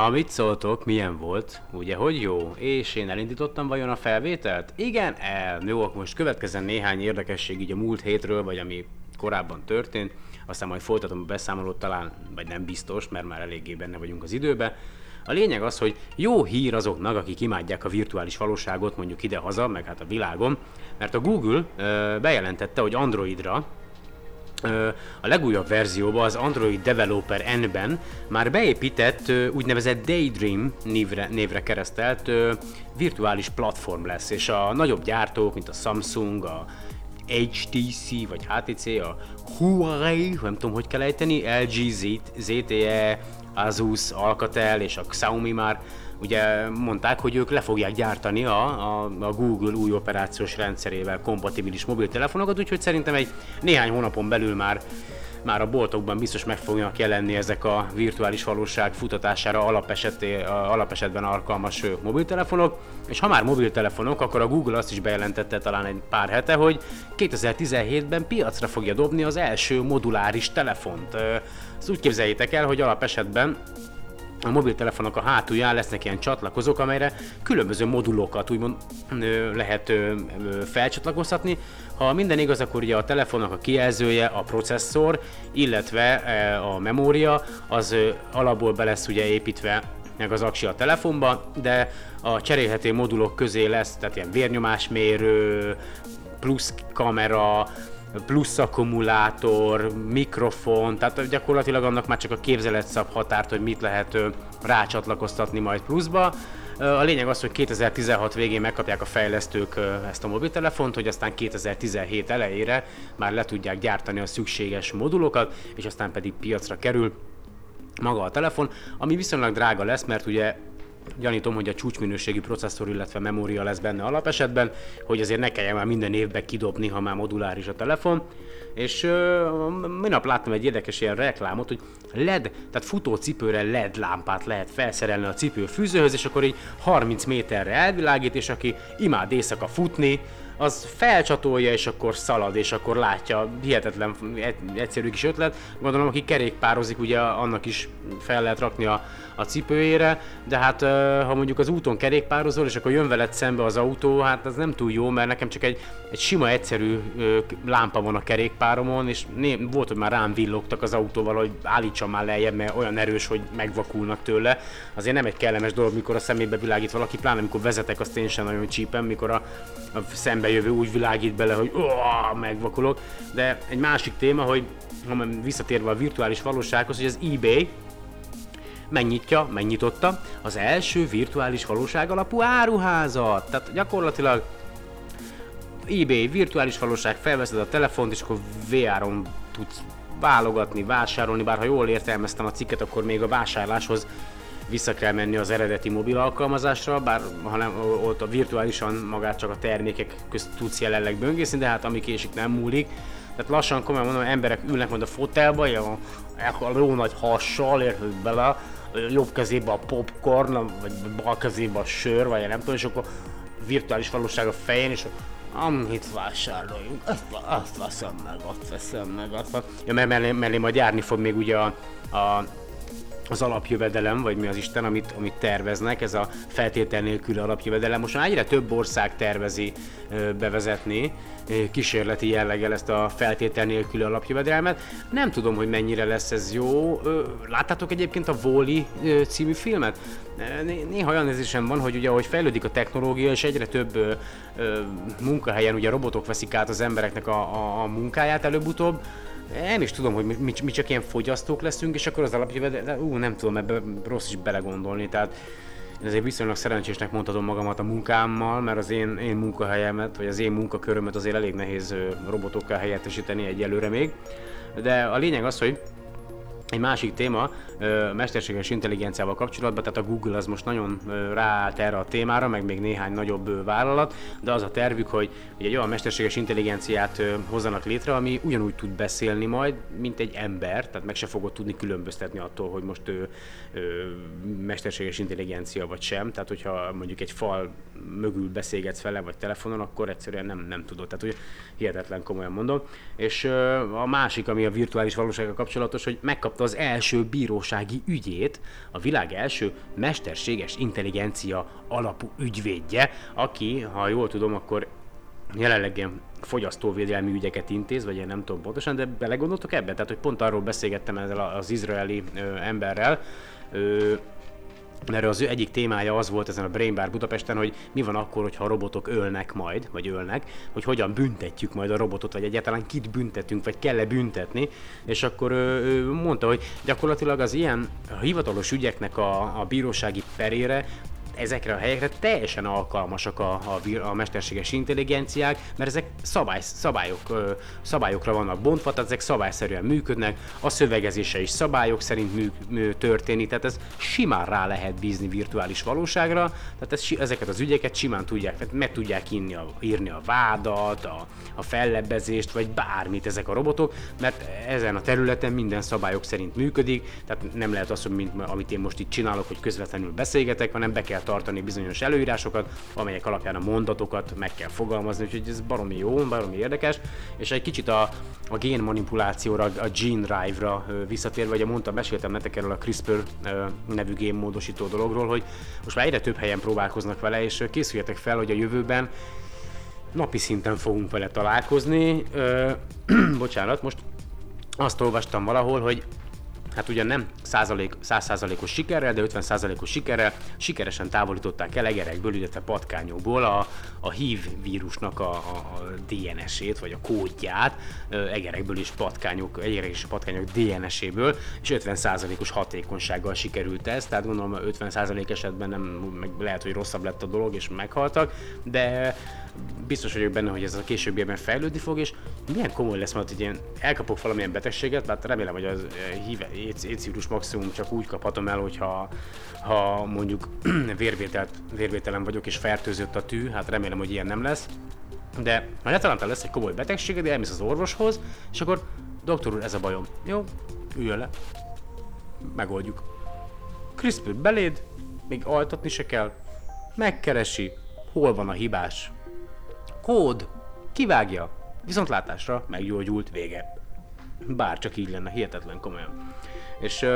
Na, mit szóltok, milyen volt? Ugye, hogy jó? És én elindítottam vajon a felvételt? Igen, el. Jó, akkor most következzen néhány érdekesség így a múlt hétről, vagy ami korábban történt. Aztán majd folytatom a beszámolót talán, vagy nem biztos, mert már eléggé benne vagyunk az időbe. A lényeg az, hogy jó hír azoknak, akik imádják a virtuális valóságot, mondjuk ide-haza, meg hát a világon, mert a Google ö, bejelentette, hogy Androidra a legújabb verzióban, az Android Developer N-ben már beépített úgynevezett Daydream névre, névre keresztelt virtuális platform lesz, és a nagyobb gyártók, mint a Samsung, a HTC vagy HTC, a Huawei, nem tudom hogy kell ejteni, LG, ZTE, Asus, Alcatel és a Xiaomi már ugye mondták, hogy ők le fogják gyártani a, a, a Google új operációs rendszerével kompatibilis mobiltelefonokat, úgyhogy szerintem egy néhány hónapon belül már már a boltokban biztos meg fognak jelenni ezek a virtuális valóság futatására alapeseté, alapesetben alkalmas mobiltelefonok. És ha már mobiltelefonok, akkor a Google azt is bejelentette talán egy pár hete, hogy 2017-ben piacra fogja dobni az első moduláris telefont. Ezt úgy képzeljétek el, hogy alapesetben a mobiltelefonok a hátulján lesznek ilyen csatlakozók, amelyre különböző modulokat úgymond lehet felcsatlakoztatni. Ha minden igaz, akkor ugye a telefonnak a kijelzője, a processzor, illetve a memória, az alapból be lesz ugye építve meg az aksi a telefonba, de a cserélhető modulok közé lesz, tehát ilyen vérnyomásmérő, plusz kamera, plusz akkumulátor, mikrofon, tehát gyakorlatilag annak már csak a képzelet szab határt, hogy mit lehet rácsatlakoztatni majd pluszba. A lényeg az, hogy 2016 végén megkapják a fejlesztők ezt a mobiltelefont, hogy aztán 2017 elejére már le tudják gyártani a szükséges modulokat, és aztán pedig piacra kerül maga a telefon, ami viszonylag drága lesz, mert ugye gyanítom, hogy a csúcsminőségi processzor, illetve memória lesz benne alapesetben, hogy azért ne kelljen már minden évben kidobni, ha már moduláris a telefon. És uh, minap láttam egy érdekes ilyen reklámot, hogy LED, tehát futó cipőre LED lámpát lehet felszerelni a cipő fűzőhöz, és akkor így 30 méterre elvilágít, és aki imád éjszaka futni, az felcsatolja, és akkor szalad, és akkor látja. Hihetetlen egyszerű kis ötlet. Gondolom, aki kerékpározik, ugye annak is fel lehet rakni a, a cipőjére, de hát ha mondjuk az úton kerékpározol, és akkor jön veled szembe az autó, hát ez nem túl jó, mert nekem csak egy, egy sima, egyszerű lámpa van a kerékpáromon, és né, volt, hogy már rám villogtak az autóval, hogy állítsam már lejjebb, mert olyan erős, hogy megvakulnak tőle. Azért nem egy kellemes dolog, mikor a szemébe világít valaki, pláne amikor vezetek, azt én sem nagyon csípem, mikor a, a szembe jövő úgy világít bele, hogy megvakulok. De egy másik téma, hogy ha visszatérve a virtuális valósághoz, hogy az eBay, megnyitja, megnyitotta az első virtuális valóság alapú áruházat. Tehát gyakorlatilag eBay, virtuális valóság, felveszed a telefont, és akkor VR-on tudsz válogatni, vásárolni, bár ha jól értelmeztem a cikket, akkor még a vásárláshoz vissza kell menni az eredeti mobil alkalmazásra, bár ha nem, ott a virtuálisan magát csak a termékek közt tudsz jelenleg böngészni, de hát ami késik nem múlik. Tehát lassan komolyan mondom, emberek ülnek majd a fotelba, a, a jó nagy hassal, érted bele, jobb kezébe a popcorn, vagy bal kezébe a sör, vagy nem tudom, és akkor virtuális valóság a fején, és amit vásároljunk, azt, azt veszem meg, azt veszem meg, azt Ja, mert mellé, mellé majd járni fog még ugye a, a az alapjövedelem, vagy mi az Isten, amit, amit terveznek, ez a feltétel nélküli alapjövedelem. Most már egyre több ország tervezi bevezetni kísérleti jelleggel ezt a feltétel nélküli alapjövedelmet. Nem tudom, hogy mennyire lesz ez jó. Láttátok egyébként a Wall-E című filmet? Néha olyan érzésem van, hogy ugye ahogy fejlődik a technológia, és egyre több munkahelyen ugye robotok veszik át az embereknek a, a, a munkáját előbb-utóbb, nem is tudom, hogy mi, mi, csak ilyen fogyasztók leszünk, és akkor az alapjövedelem, ú, nem tudom, ebbe rossz is belegondolni, tehát ezért viszonylag szerencsésnek mondhatom magamat a munkámmal, mert az én, én munkahelyemet, vagy az én munkakörömet azért elég nehéz robotokkal helyettesíteni egyelőre még. De a lényeg az, hogy egy másik téma, mesterséges intelligenciával kapcsolatban, tehát a Google az most nagyon ráállt erre a témára, meg még néhány nagyobb vállalat, de az a tervük, hogy egy olyan mesterséges intelligenciát hozzanak létre, ami ugyanúgy tud beszélni majd, mint egy ember, tehát meg se fogod tudni különböztetni attól, hogy most ő, ő mesterséges intelligencia vagy sem, tehát hogyha mondjuk egy fal mögül beszélgetsz vele, vagy telefonon, akkor egyszerűen nem, nem tudod, tehát hogy hihetetlen komolyan mondom. És a másik, ami a virtuális valósággal kapcsolatos, hogy megkap megkapta az első bírósági ügyét, a világ első mesterséges intelligencia alapú ügyvédje, aki, ha jól tudom, akkor jelenleg ilyen fogyasztóvédelmi ügyeket intéz, vagy én nem tudom pontosan, de belegondoltok ebbe? Tehát, hogy pont arról beszélgettem ezzel az izraeli ö, emberrel, ö, erre az ő egyik témája az volt ezen a Brain Bar Budapesten, hogy mi van akkor, hogyha a robotok ölnek majd, vagy ölnek, hogy hogyan büntetjük majd a robotot, vagy egyáltalán kit büntetünk, vagy kell-e büntetni, és akkor ő mondta, hogy gyakorlatilag az ilyen hivatalos ügyeknek a, a bírósági perére ezekre a helyekre teljesen alkalmasak a, a, a mesterséges intelligenciák, mert ezek szabály, szabályok, szabályokra vannak bontva, tehát ezek szabályszerűen működnek, a szövegezése is szabályok szerint mű, mű, történik, tehát ez simán rá lehet bízni virtuális valóságra, tehát ez, ezeket az ügyeket simán tudják, meg tudják írni a, írni a vádat, a, a fellebbezést, vagy bármit ezek a robotok, mert ezen a területen minden szabályok szerint működik, tehát nem lehet az, hogy mint, amit én most itt csinálok, hogy közvetlenül beszélgetek, hanem be kell tartani bizonyos előírásokat, amelyek alapján a mondatokat meg kell fogalmazni, úgyhogy ez baromi jó, baromi érdekes, és egy kicsit a, a gén manipulációra, a gene drive-ra visszatérve, ugye mondtam, meséltem nektek erről a CRISPR nevű génmódosító dologról, hogy most már egyre több helyen próbálkoznak vele, és készüljetek fel, hogy a jövőben napi szinten fogunk vele találkozni. Ö, bocsánat, most azt olvastam valahol, hogy hát ugyan nem százalék, 100%-os sikerrel, de 50%-os sikerrel sikeresen távolították el egerekből, illetve patkányokból a, a HIV vírusnak a, a DNS-ét, vagy a kódját, egerekből is patkányok, egerek és patkányok DNS-éből, és 50%-os hatékonysággal sikerült ez, tehát gondolom 50% esetben nem, meg lehet, hogy rosszabb lett a dolog, és meghaltak, de biztos vagyok benne, hogy ez a későbbiekben fejlődni fog, és milyen komoly lesz majd, hogy én elkapok valamilyen betegséget, hát remélem, hogy az écvírus maximum csak úgy kaphatom el, hogyha ha mondjuk vérvételt, vérvételen vagyok és fertőzött a tű, hát remélem, hogy ilyen nem lesz. De ha egyáltalán lesz egy komoly betegséged, elmész az orvoshoz, és akkor doktor úr, ez a bajom. Jó, üljön le. Megoldjuk. CRISPR beléd, még altatni se kell. Megkeresi, hol van a hibás kód, kivágja, viszontlátásra meggyógyult vége. Bár csak így lenne, hihetetlen komolyan. És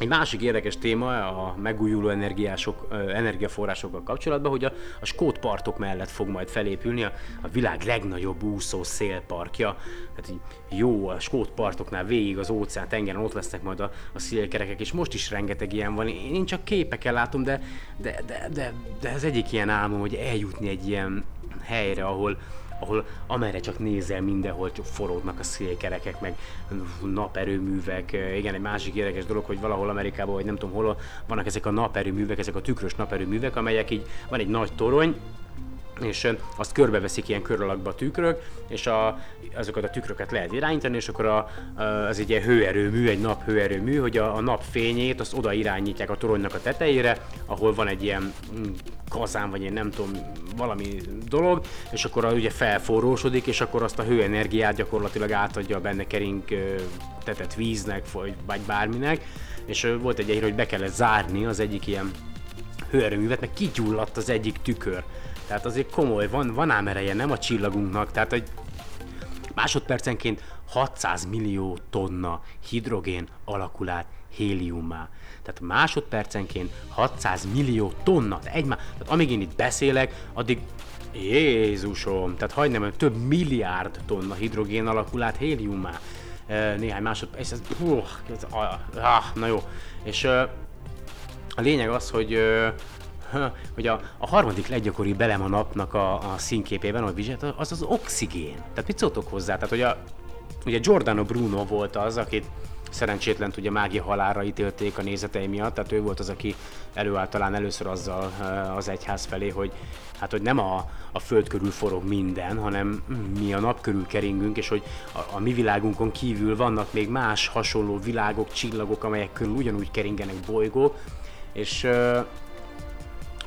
egy másik érdekes téma a megújuló energiások, energiaforrásokkal kapcsolatban, hogy a, a skót partok mellett fog majd felépülni a, a világ legnagyobb úszó szélparkja. Tehát így jó, a skót partoknál végig az óceán tengeren ott lesznek majd a, a szélkerekek, és most is rengeteg ilyen van. Én csak képekkel látom, de, de, de, de, de ez egyik ilyen álmom, hogy eljutni egy ilyen helyre, ahol, ahol amerre csak nézel, mindenhol forognak a szélkerekek, meg naperőművek. Igen, egy másik érdekes dolog, hogy valahol Amerikában, vagy nem tudom hol, vannak ezek a naperőművek, ezek a tükrös naperőművek, amelyek így, van egy nagy torony, és azt körbeveszik ilyen kör alakba a tükrök, és a, azokat a tükröket lehet irányítani, és akkor a, az egy ilyen hőerőmű, egy nap hőerőmű, hogy a, a nap fényét azt oda irányítják a toronynak a tetejére, ahol van egy ilyen mm, kazán, vagy én nem tudom, valami dolog, és akkor a, ugye felforrósodik, és akkor azt a hőenergiát gyakorlatilag átadja a benne kering tetett víznek, vagy, vagy bárminek, és volt egy hogy be kellett zárni az egyik ilyen hőerőművet, meg kigyulladt az egyik tükör. Tehát azért komoly, van, van ám ereje, nem a csillagunknak, tehát hogy másodpercenként 600 millió tonna hidrogén alakul át héliummá. Tehát másodpercenként 600 millió tonna, tehát, egymá, tehát amíg én itt beszélek, addig Jézusom, tehát hagyd nem, több milliárd tonna hidrogén alakul át héliummá. Néhány másodperc, ez, uh, ez ah, na jó. És a lényeg az, hogy hogy a, a harmadik leggyakoribb elem a napnak a, a színképében, a vizet, az az oxigén. Tehát mit szóltok hozzá? Tehát, hogy a, ugye Giordano Bruno volt az, akit szerencsétlen ugye mágia halára ítélték a nézetei miatt, tehát ő volt az, aki előállt talán először azzal eh, az egyház felé, hogy hát hogy nem a, a föld körül forog minden, hanem mi a nap körül keringünk, és hogy a, a mi világunkon kívül vannak még más hasonló világok, csillagok, amelyek körül ugyanúgy keringenek bolygók, és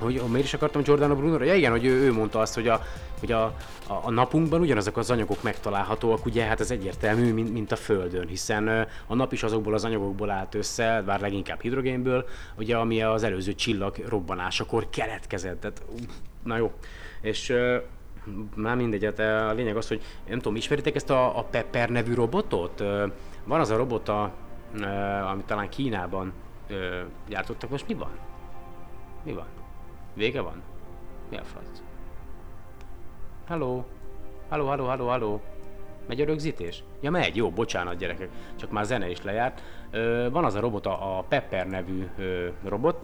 hogy miért is akartam Giordano Bruno-ra? Ja igen, hogy ő, ő mondta azt, hogy a, hogy a, a, a napunkban ugyanazok az anyagok megtalálhatóak, ugye hát ez egyértelmű, mint, mint a Földön, hiszen a nap is azokból az anyagokból állt össze, bár leginkább hidrogénből, ugye ami az előző csillag robbanásakor keletkezett. Tehát, na jó. És már mindegy, hát a lényeg az, hogy nem tudom, ismeritek ezt a, a Pepper nevű robotot? Van az a robot a amit talán Kínában gyártottak. Most mi van? Mi van? Vége van? Mi a franc? Halló? Halló, halló, halló, halló? Megy a rögzítés? Ja megy, jó, bocsánat gyerekek, csak már zene is lejárt. Ö, van az a robot, a, a Pepper nevű ö, robot,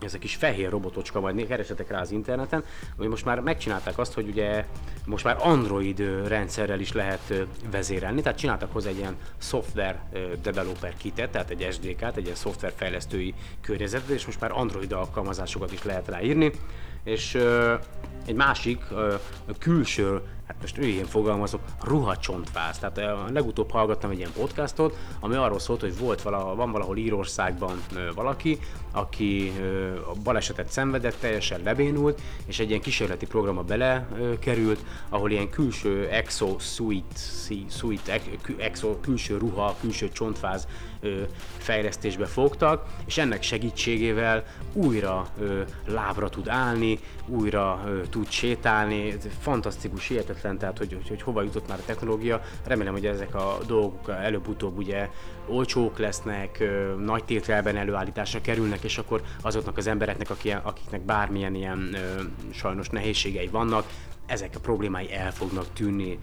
ez a kis fehér robotocska, majd keresetek rá az interneten, hogy most már megcsinálták azt, hogy ugye most már Android rendszerrel is lehet vezérelni, tehát csináltak hozzá egy ilyen software developer kitet, tehát egy SDK-t, egy ilyen szoftverfejlesztői környezetet, és most már Android alkalmazásokat is lehet ráírni, és egy másik külső hát most ő ilyen fogalmazok, ruhacsontváz. Tehát a legutóbb hallgattam egy ilyen podcastot, ami arról szólt, hogy volt vala, van valahol Írországban valaki, aki a balesetet szenvedett, teljesen lebénult, és egy ilyen kísérleti programba belekerült, ahol ilyen külső exo suite, exo, külső ruha, külső csontváz fejlesztésbe fogtak, és ennek segítségével újra lábra tud állni, újra tud sétálni, fantasztikus, hihetetlen, tehát hogy, hogy, hogy hova jutott már a technológia. Remélem, hogy ezek a dolgok előbb-utóbb ugye olcsók lesznek, nagy tételben előállításra kerülnek, és akkor azoknak az embereknek, akiknek bármilyen ilyen sajnos nehézségei vannak, ezek a problémái el fognak tűnni.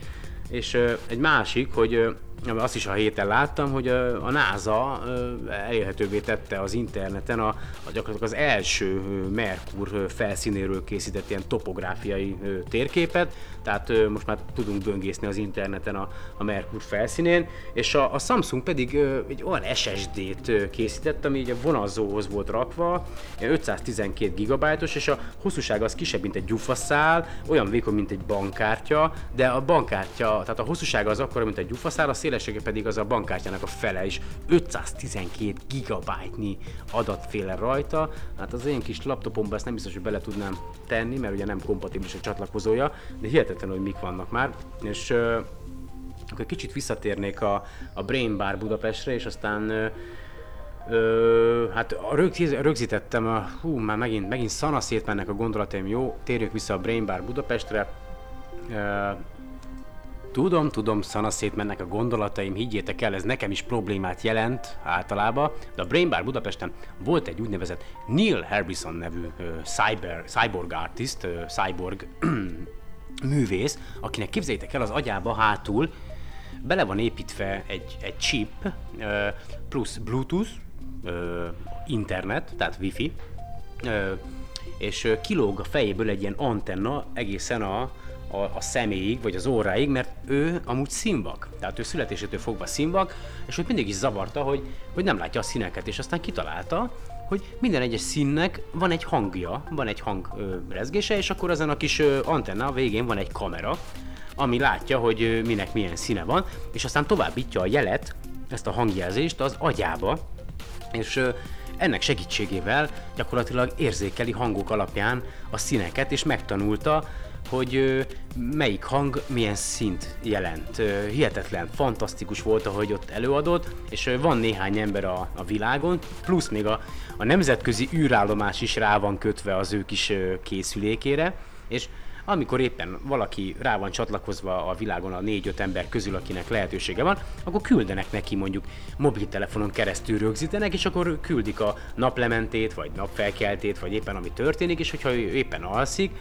És egy másik, hogy azt is a héten láttam, hogy a, NASA elérhetővé tette az interneten a, a gyakorlatilag az első Merkur felszínéről készített ilyen topográfiai térképet, tehát most már tudunk böngészni az interneten a, a Merkur felszínén, és a, a Samsung pedig egy olyan SSD-t készített, ami így a vonalzóhoz volt rakva, 512 gigabájtos, és a hosszúság az kisebb, mint egy gyufaszál, olyan vékony, mint egy bankkártya, de a bankkártya, tehát a hosszúsága az akkora, mint egy gyufaszál, a szélessége pedig az a bankkártyának a fele is, 512 gigabájtnyi adatféle rajta, hát az én kis laptopomban ezt nem biztos, hogy bele tudnám tenni, mert ugye nem kompatibilis a csatlakozója, de hihetetlen, hogy mik vannak már, és uh, akkor kicsit visszatérnék a, a Brain Bar Budapestre, és aztán uh, Ö, hát rögzítettem, a, hú, már megint, megint szanaszét mennek a gondolataim, jó, térjünk vissza a Brain Bar Budapestre. Ö, Tudom, tudom, szanaszét mennek a gondolataim, higgyétek el, ez nekem is problémát jelent általában, de a Brain Bar Budapesten volt egy úgynevezett Neil Harbison nevű uh, cyber, cyborg artist, uh, cyborg művész, akinek képzeljétek el az agyába hátul bele van építve egy, egy chip uh, plusz Bluetooth, uh, internet, tehát wifi, uh, és kilóg a fejéből egy ilyen antenna egészen a, a, a személyig, vagy az óráig, mert ő amúgy színvak. Tehát ő születésétől fogva színvak, és hogy mindig is zavarta, hogy, hogy nem látja a színeket, és aztán kitalálta, hogy minden egyes színnek van egy hangja, van egy hang rezgése, és akkor ezen a kis ö, antenna végén van egy kamera, ami látja, hogy ö, minek milyen színe van, és aztán továbbítja a jelet, ezt a hangjelzést az agyába, és ö, ennek segítségével gyakorlatilag érzékeli hangok alapján a színeket, és megtanulta, hogy melyik hang milyen szint jelent. Hihetetlen, fantasztikus volt, ahogy ott előadott, és van néhány ember a, a világon, plusz még a, a nemzetközi űrállomás is rá van kötve az ő kis készülékére, és amikor éppen valaki rá van csatlakozva a világon a 4-5 ember közül, akinek lehetősége van, akkor küldenek neki mondjuk mobiltelefonon keresztül rögzítenek, és akkor küldik a naplementét, vagy napfelkeltét, vagy éppen ami történik, és hogyha ő éppen alszik,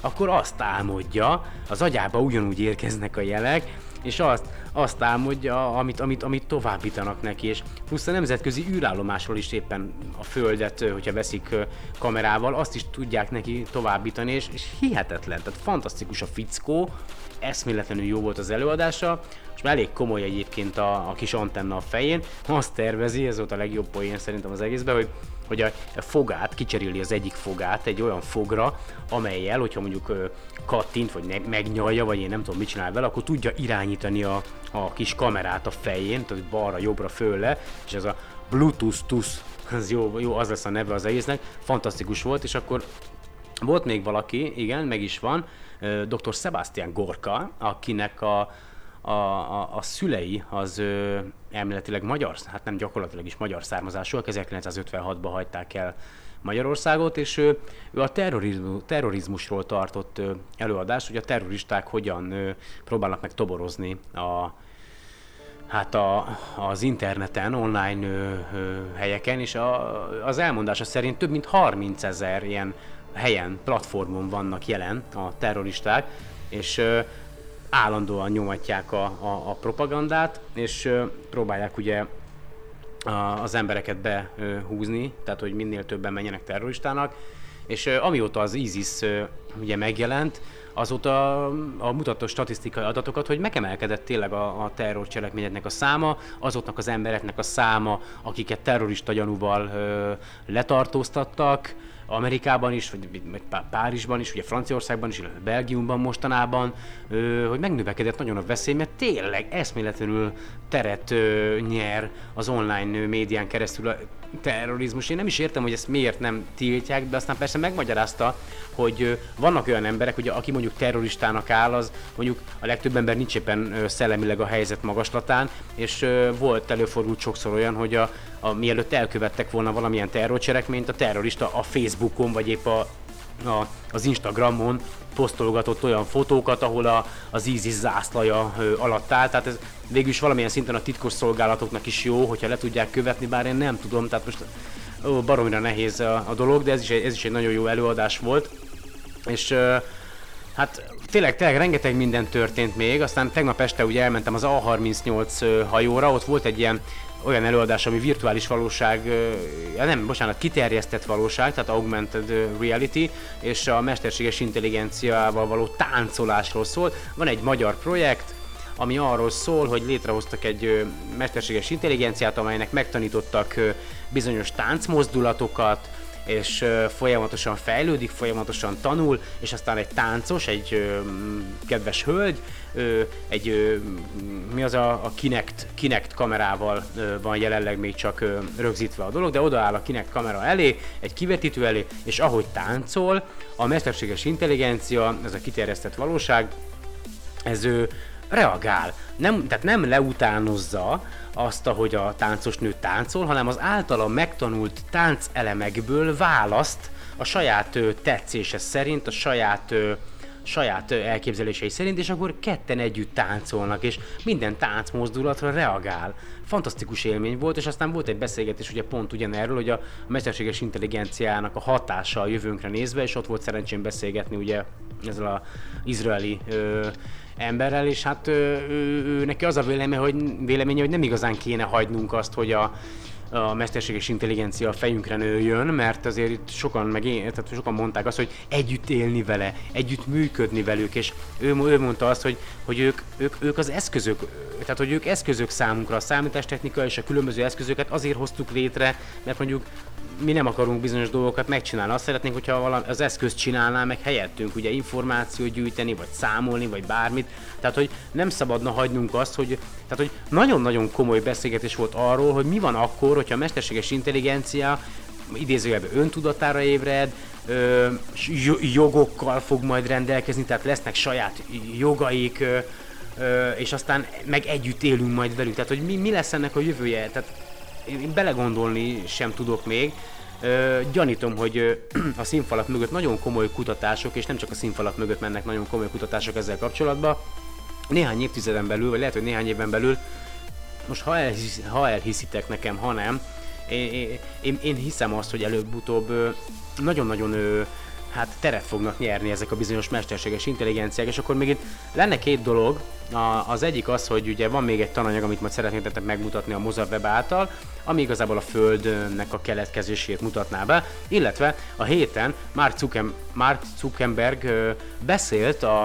akkor azt álmodja, az agyába ugyanúgy érkeznek a jelek, és azt, azt álmodja, amit, amit, amit továbbítanak neki, és plusz a nemzetközi űrállomásról is éppen a Földet, hogyha veszik kamerával, azt is tudják neki továbbítani, és, és hihetetlen, tehát fantasztikus a fickó, eszméletlenül jó volt az előadása, és már elég komoly egyébként a, a kis antenna a fején, azt tervezi, ez volt a legjobb poén szerintem az egészben, hogy hogy a, fogát, kicseréli az egyik fogát egy olyan fogra, amelyel, hogyha mondjuk kattint, vagy megnyalja, vagy én nem tudom mit csinál vele, akkor tudja irányítani a, a kis kamerát a fején, tehát balra, jobbra, fölle, és ez a Bluetooth tusz, az jó, jó, az lesz a neve az egésznek, fantasztikus volt, és akkor volt még valaki, igen, meg is van, dr. Sebastian Gorka, akinek a, a, a, a szülei az ö, elméletileg magyar, hát nem gyakorlatilag is magyar származásúak, 1956-ban hagyták el Magyarországot, és ő, ő a terrorizmus, terrorizmusról tartott ö, előadást, hogy a terroristák hogyan ö, próbálnak meg toborozni a, hát a, az interneten, online ö, ö, helyeken, és a, az elmondása szerint több mint 30 ezer ilyen helyen, platformon vannak jelen a terroristák, és ö, állandóan nyomatják a, a, a propagandát, és próbálják ugye az embereket behúzni, tehát hogy minél többen menjenek terroristának, és amióta az ISIS ugye megjelent, azóta a mutató statisztikai adatokat, hogy megemelkedett tényleg a, a terrorcselekményeknek a száma, azoknak az embereknek a száma, akiket terrorista gyanúval ö, letartóztattak, Amerikában is, vagy, vagy Párizsban is, ugye Franciaországban is, illetve Belgiumban mostanában, hogy megnövekedett nagyon a veszély, mert tényleg eszméletlenül teret nyer az online médián keresztül a terrorizmus. Én nem is értem, hogy ezt miért nem tiltják, de aztán persze megmagyarázta, hogy vannak olyan emberek, ugye, aki mondjuk terroristának áll, az mondjuk a legtöbb ember nincs éppen szellemileg a helyzet magaslatán, és volt előfordult sokszor olyan, hogy a, a, mielőtt elkövettek volna valamilyen terrorcselekményt, a terrorista a Facebookon, vagy épp a, a, az Instagramon posztolgatott olyan fotókat, ahol a, az ISIS zászlaja alatt áll, tehát ez végül is valamilyen szinten a titkos szolgálatoknak is jó, hogyha le tudják követni, bár én nem tudom, tehát most ó, baromira nehéz a, a dolog, de ez is, ez is egy nagyon jó előadás volt, és hát tényleg, tényleg rengeteg minden történt még, aztán tegnap este ugye elmentem az A38 hajóra, ott volt egy ilyen olyan előadás, ami virtuális valóság, nem, bocsánat, kiterjesztett valóság, tehát augmented reality, és a mesterséges intelligenciával való táncolásról szól. Van egy magyar projekt, ami arról szól, hogy létrehoztak egy mesterséges intelligenciát, amelynek megtanítottak bizonyos táncmozdulatokat, és folyamatosan fejlődik, folyamatosan tanul, és aztán egy táncos, egy kedves hölgy, egy, mi az a, a Kinect, Kinect kamerával van jelenleg még csak rögzítve a dolog, de odaáll a Kinect kamera elé, egy kivetítő elé, és ahogy táncol, a mesterséges intelligencia, ez a kiterjesztett valóság, ez reagál. Nem, tehát nem leutánozza azt, ahogy a táncos nő táncol, hanem az általa megtanult táncelemekből választ a saját tetszése szerint, a saját saját elképzelései szerint, és akkor ketten együtt táncolnak, és minden táncmozdulatra reagál. Fantasztikus élmény volt, és aztán volt egy beszélgetés ugye pont ugyanerről, hogy a mesterséges intelligenciának a hatása a jövőnkre nézve, és ott volt szerencsém beszélgetni ugye ezzel a izraeli ö, emberrel, és hát ő, ő, ő, neki az a véleménye hogy, véleménye, hogy nem igazán kéne hagynunk azt, hogy a, a mesterséges intelligencia a fejünkre nőjön, mert azért itt sokan, meg én, tehát sokan mondták azt, hogy együtt élni vele, együtt működni velük, és ő, ő mondta azt, hogy, hogy ők, ők, ők az eszközök, tehát hogy ők eszközök számunkra, a számítástechnika és a különböző eszközöket azért hoztuk létre, mert mondjuk mi nem akarunk bizonyos dolgokat megcsinálni. Azt szeretnénk, hogyha valami, az eszköz csinálná meg helyettünk, ugye információt gyűjteni, vagy számolni, vagy bármit. Tehát, hogy nem szabadna hagynunk azt, hogy, tehát, hogy nagyon-nagyon komoly beszélgetés volt arról, hogy mi van akkor, hogyha a mesterséges intelligencia idézőjelben öntudatára ébred, ö, jogokkal fog majd rendelkezni, tehát lesznek saját jogaik, ö, és aztán meg együtt élünk majd velük. Tehát, hogy mi, mi lesz ennek a jövője? Tehát én belegondolni sem tudok még. Ö, gyanítom, hogy a színfalak mögött nagyon komoly kutatások, és nem csak a színfalak mögött mennek nagyon komoly kutatások ezzel kapcsolatban. Néhány évtizeden belül, vagy lehet, hogy néhány éven belül, most ha, elhisz, ha elhiszitek nekem, ha nem, én, én, én hiszem azt, hogy előbb-utóbb nagyon-nagyon hát teret fognak nyerni ezek a bizonyos mesterséges intelligenciák, és akkor még itt lenne két dolog, a, az egyik az, hogy ugye van még egy tananyag, amit majd szeretnék megmutatni a Mozart által, ami igazából a Földnek a keletkezését mutatná be, illetve a héten Mark, Zucken, Mark Zuckerberg beszélt a,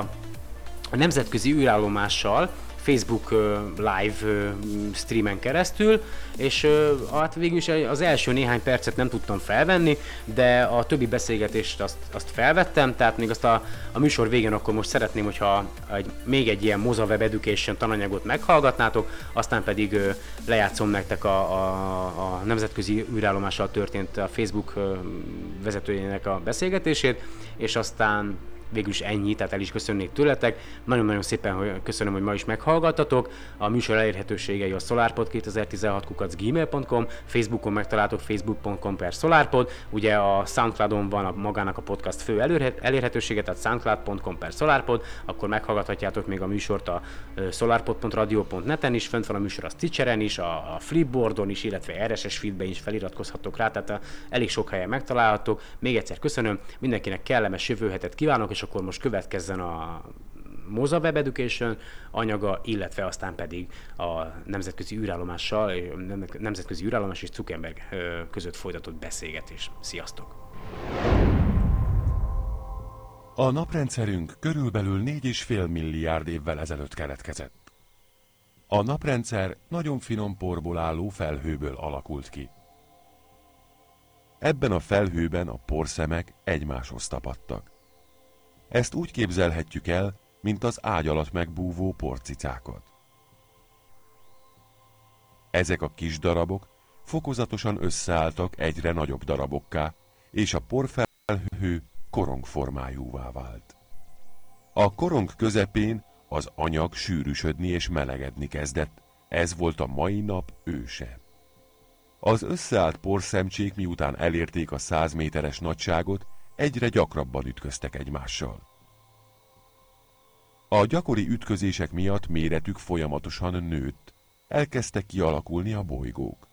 a nemzetközi űrállomással, Facebook live streamen keresztül, és hát végül is az első néhány percet nem tudtam felvenni, de a többi beszélgetést azt, azt felvettem, tehát még azt a, a műsor végén akkor most szeretném, hogyha egy, még egy ilyen Moza Web Education tananyagot meghallgatnátok, aztán pedig lejátszom nektek a, a, a nemzetközi űrállomással történt a Facebook vezetőjének a beszélgetését, és aztán végül is ennyi, tehát el is köszönnék tőletek. Nagyon-nagyon szépen hogy köszönöm, hogy ma is meghallgattatok. A műsor elérhetőségei a solarpod 2016 gmail.com, Facebookon megtaláltok facebook.com per solarpod, ugye a Soundcloudon van a, magának a podcast fő elérhetősége, tehát soundcloud.com per solarpod, akkor meghallgathatjátok még a műsort a solarpod.radio.net-en is, fönt van a műsor a Stitcheren is, a, Flipboardon is, illetve RSS feedbe is feliratkozhatok rá, tehát elég sok helyen megtalálhatók. Még egyszer köszönöm, mindenkinek kellemes jövő hetet kívánok, és akkor most következzen a Moza Web Education anyaga, illetve aztán pedig a nemzetközi űrállomással, nemzetközi űrállomás és Zuckerberg között folytatott beszélgetés. Sziasztok! A naprendszerünk körülbelül 4,5 milliárd évvel ezelőtt keletkezett. A naprendszer nagyon finom porból álló felhőből alakult ki. Ebben a felhőben a porszemek egymáshoz tapadtak. Ezt úgy képzelhetjük el, mint az ágy alatt megbúvó porcicákat. Ezek a kis darabok fokozatosan összeálltak egyre nagyobb darabokká, és a porfelhő korongformájúvá vált. A korong közepén az anyag sűrűsödni és melegedni kezdett, ez volt a mai nap őse. Az összeállt porszemcsék miután elérték a száz méteres nagyságot, egyre gyakrabban ütköztek egymással. A gyakori ütközések miatt méretük folyamatosan nőtt, elkezdtek kialakulni a bolygók.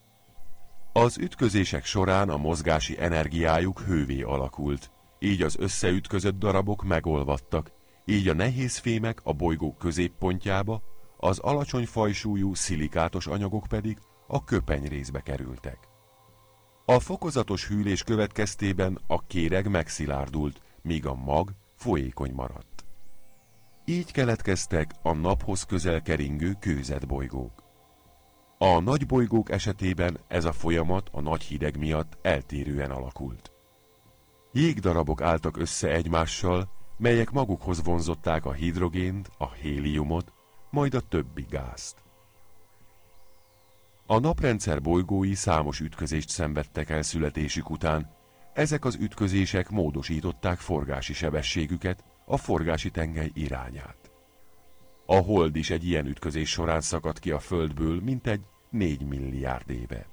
Az ütközések során a mozgási energiájuk hővé alakult, így az összeütközött darabok megolvadtak, így a nehéz fémek a bolygók középpontjába, az alacsony fajsúlyú szilikátos anyagok pedig a köpeny részbe kerültek. A fokozatos hűlés következtében a kéreg megszilárdult, míg a mag folyékony maradt. Így keletkeztek a naphoz közel keringő kőzetbolygók. A nagy bolygók esetében ez a folyamat a nagy hideg miatt eltérően alakult. Jégdarabok álltak össze egymással, melyek magukhoz vonzották a hidrogént, a héliumot, majd a többi gázt. A naprendszer bolygói számos ütközést szenvedtek el születésük után, ezek az ütközések módosították forgási sebességüket, a forgási tengely irányát. A hold is egy ilyen ütközés során szakadt ki a Földből, mint egy 4 milliárd éve.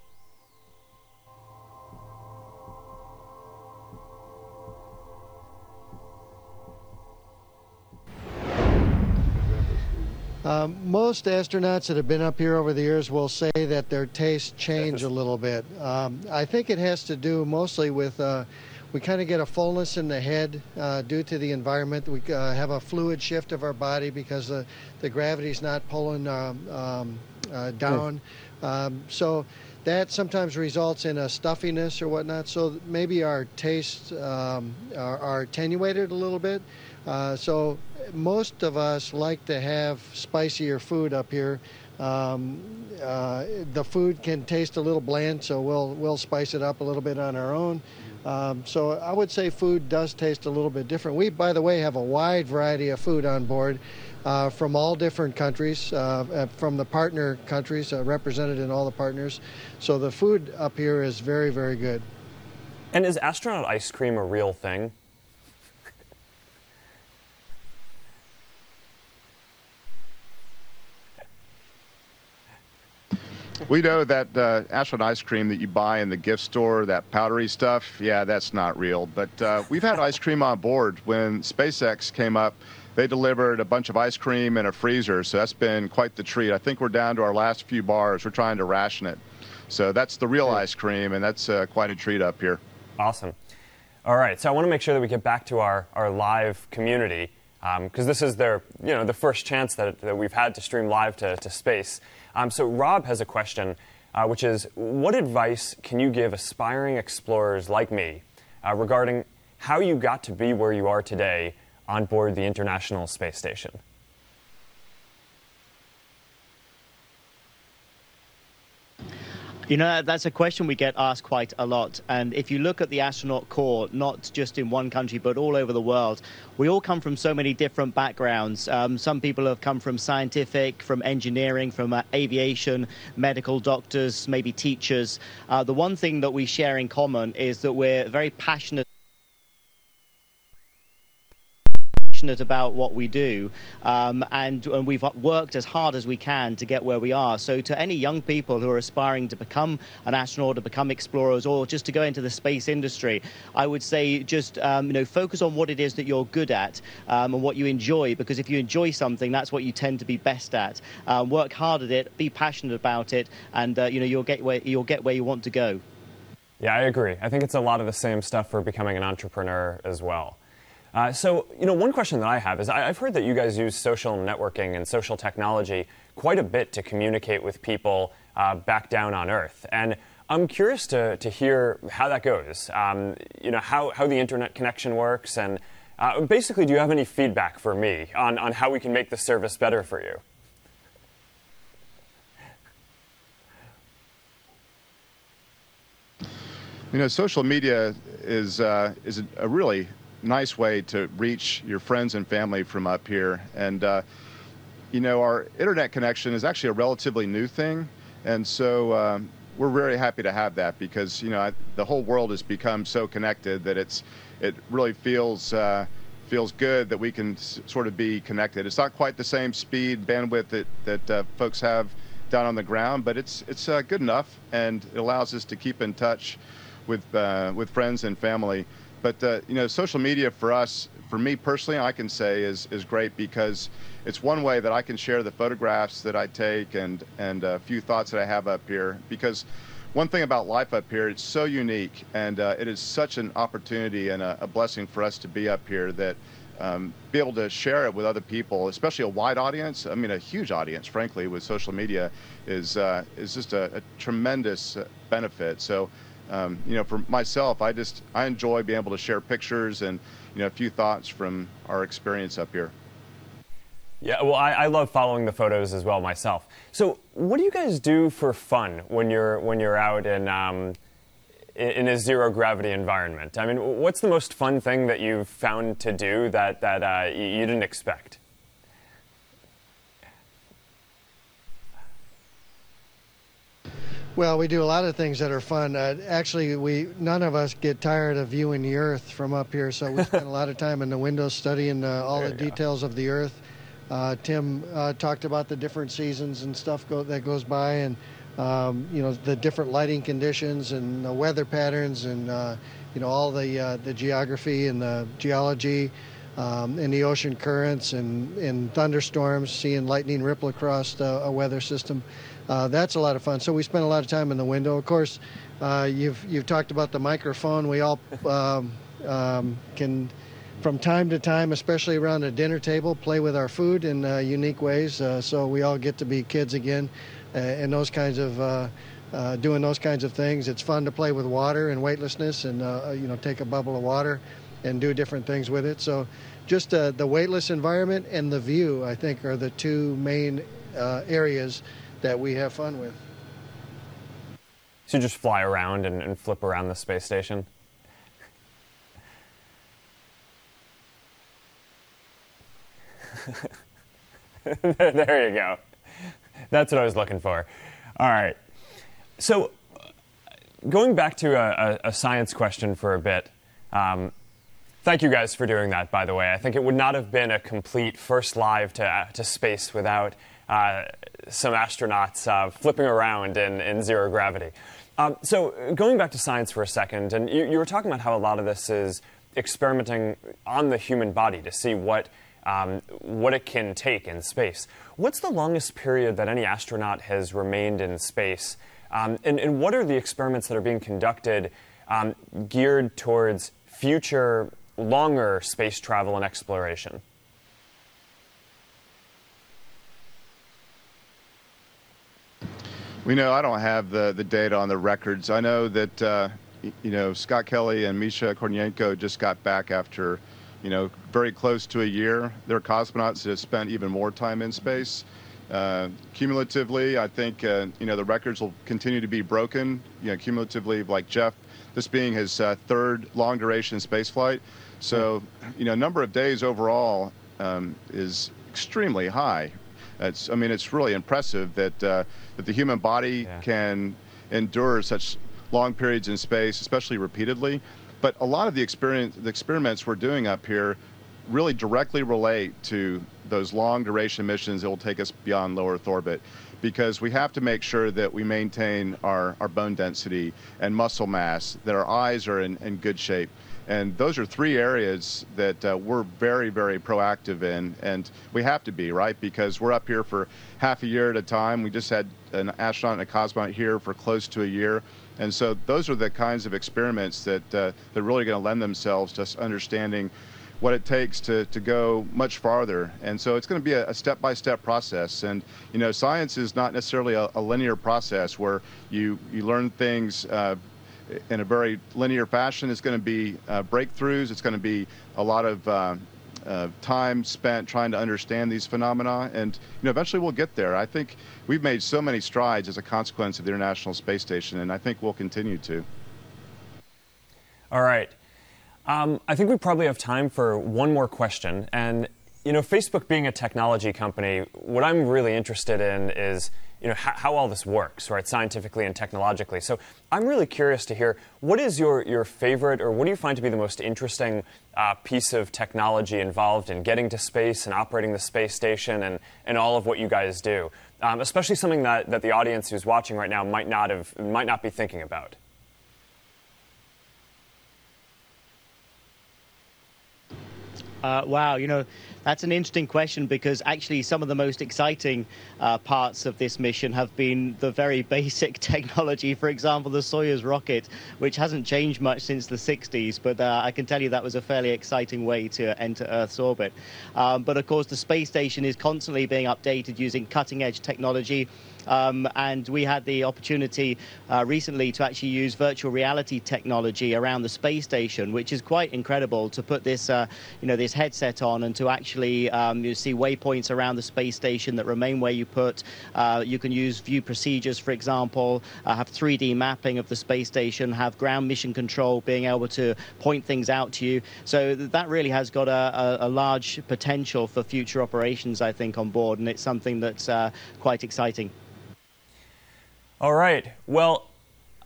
Um, most astronauts that have been up here over the years will say that their tastes change a little bit. Um, I think it has to do mostly with uh, we kind of get a fullness in the head uh, due to the environment. We uh, have a fluid shift of our body because the, the gravity's not pulling um, um uh, down. Um, so that sometimes results in a stuffiness or whatnot. So maybe our tastes are, are attenuated a little bit. Uh, so most of us like to have spicier food up here. Um, uh, the food can taste a little bland, so we'll we'll spice it up a little bit on our own. Um, so I would say food does taste a little bit different. We, by the way, have a wide variety of food on board uh, from all different countries, uh, uh from the partner countries uh, represented in all the partners. So the food up here is very, very good. And is astronaut ice cream a real thing? We know that uh, astronaut ice cream that you buy in the gift store, that powdery stuff, yeah, that's not real. But uh, we've had ice cream on board. When SpaceX came up, they delivered a bunch of ice cream in a freezer, so that's been quite the treat. I think we're down to our last few bars. We're trying to ration it. So that's the real ice cream, and that's uh, quite a treat up here. Awesome. All right, so I want to make sure that we get back to our, our live community because um, this is their, you know, the first chance that, that we've had to stream live to, to space. Um, so Rob has a question, uh, which is, what advice can you give aspiring explorers like me uh, regarding how you got to be where you are today on board the International Space Station? You know, that's a question we get asked quite a lot. And if you look at the astronaut corps, not just in one country, but all over the world, we all come from so many different backgrounds. Um, some people have come from scientific, from engineering, from uh, aviation, medical doctors, maybe teachers. Uh, the one thing that we share in common is that we're very passionate passionate about what we do, um, and, and we've worked as hard as we can to get where we are. So, to any young people who are aspiring to become an astronaut, to become explorers, or just to go into the space industry, I would say just um, you know focus on what it is that you're good at um, and what you enjoy. Because if you enjoy something, that's what you tend to be best at. Um, work hard at it, be passionate about it, and uh, you know you'll get where you'll get where you want to go. Yeah, I agree. I think it's a lot of the same stuff for becoming an entrepreneur as well. Uh, so, you know, one question that I have is I, have heard that you guys use social networking and social technology quite a bit to communicate with people uh, back down on Earth. And I'm curious to, to hear how that goes. Um, you know, how, how the internet connection works. And uh, basically, do you have any feedback for me on, on how we can make the service better for you? You know, social media is uh, is a really nice way to reach your friends and family from up here. And uh, you know, our internet connection is actually a relatively new thing, and so um, we're very happy to have that because you know I, the whole world has become so connected that it's it really feels. Uh, feels good that we can sort of be connected. It's not quite the same speed bandwidth that that uh, folks have down on the ground, but it's it's uh, good enough, and it allows us to keep in touch with uh, with friends and family. But uh, you know, social media for us, for me personally, I can say is is great because it's one way that I can share the photographs that I take and and a few thoughts that I have up here. Because one thing about life up here, it's so unique, and uh, it is such an opportunity and a, a, blessing for us to be up here that. Um, be able to share it with other people, especially a wide audience. I mean, a huge audience, frankly, with social media, is uh, is just a, a tremendous benefit. So um, you know, for myself, I just I enjoy being able to share pictures and you know a few thoughts from our experience up here. Yeah, well, I, I love following the photos as well myself. So, what do you guys do for fun when you're when you're out in um, in a zero gravity environment? I mean, what's the most fun thing that you've found to do that that uh, you didn't expect? Well, we do a lot of things that are fun. Uh, actually, we none of us get tired of viewing the Earth from up here, so we spend a lot of time in the windows studying uh, all there the details go. of the Earth. Uh, Tim uh, talked about the different seasons and stuff go, that goes by, and um, you know the different lighting conditions and the weather patterns, and uh, you know all the uh, the geography and the geology. Um, and the ocean currents and, and thunderstorms, seeing lightning ripple across a weather system uh, that's a lot of fun. So we spent a lot of time in the window. Of course, uh, you've you've talked about the microphone. We all um, um, can, from time to time, especially around a dinner table, play with our food in uh, unique ways. Uh, so we all get to be kids again, uh, and those kinds of. Uh, doing those kinds of things, it's fun to play with water and weightlessness, and you know, take a bubble of water, and do different things with it. So, just the weightless environment and the view, I think, are the two main areas that we have fun with. So just fly around and, and flip around the space station? there you go. That's what I was looking for. All right. So, going back to a, a, a science question for a bit. Um, thank you guys for doing that, by the way. I think it would not have been a complete first live to, uh, to space without uh, some astronauts uh, flipping around in, in zero gravity. Um, so, going back to science for a second, and you, you, were talking about how a lot of this is experimenting on the human body to see what, um, what it can take in space. What's the longest period that any astronaut has remained in space? Um, and, and, what are the experiments that are being conducted um, geared towards future, longer space travel and exploration? We know I don't have the, the data on the records. I know that, uh, you know, Scott Kelly and Misha Kornienko just got back after, you know, very close to a year. They're cosmonauts that have spent even more time in space. Uh, cumulatively, I think, uh, you know, the records will continue to be broken, you know, cumulatively, like Jeff, this being his uh, third long duration space flight. So, you know, number of days overall um, is extremely high it's, I mean, it's really impressive that uh, that the human body yeah. can endure such long periods in space, especially repeatedly. But a lot of the experience, the experiments we're doing up here really directly relate to those long duration missions that will take us beyond low Earth orbit because we have to make sure that we maintain our, our bone density and muscle mass, that our eyes are in, in good shape. And those are three areas that uh, we're very, very proactive in, and we have to be, right? Because we're up here for half a year at a time. We just had an astronaut and a cosmonaut here for close to a year. And so those are the kinds of experiments that, uh, that are really going to lend themselves to understanding what it takes to, to go much farther. And so it's going to be a, step by step process. And, you know, science is not necessarily a, a linear process where you, you learn things uh, in a very linear fashion. It's going to be uh, breakthroughs, it's going to be a lot of uh, uh, time spent trying to understand these phenomena, and you know, eventually we'll get there. I think we've made so many strides as a consequence of the International Space Station, and I think we'll continue to. All right. Um, I think we probably have time for one more question. And, you know, Facebook being a technology company, what I'm really interested in is, you know, how, all this works, right, scientifically and technologically. So I'm really curious to hear what is your, your favorite or what do you find to be the most interesting uh, piece of technology involved in getting to space and operating the space station and, and all of what you guys do? Um, especially something that, that the audience who's watching right now might not, have, might not be thinking about. Uh, wow, you know, that's an interesting question because actually some of the most exciting uh, parts of this mission have been the very basic technology. For example, the Soyuz rocket, which hasn't changed much since the 60s, but uh, I can tell you that was a fairly exciting way to enter Earth's orbit. Um, but of course, the space station is constantly being updated using cutting edge technology. Um, and we had the opportunity uh, recently to actually use virtual reality technology around the space station, which is quite incredible to put this, uh, you know, this headset on and to actually um, you see waypoints around the space station that remain where you put. Uh, you can use view procedures, for example, uh, have 3D mapping of the space station, have ground mission control, being able to point things out to you. So that really has got a, a, a large potential for future operations, I think, on board, and it's something that's uh, quite exciting. All right. Well,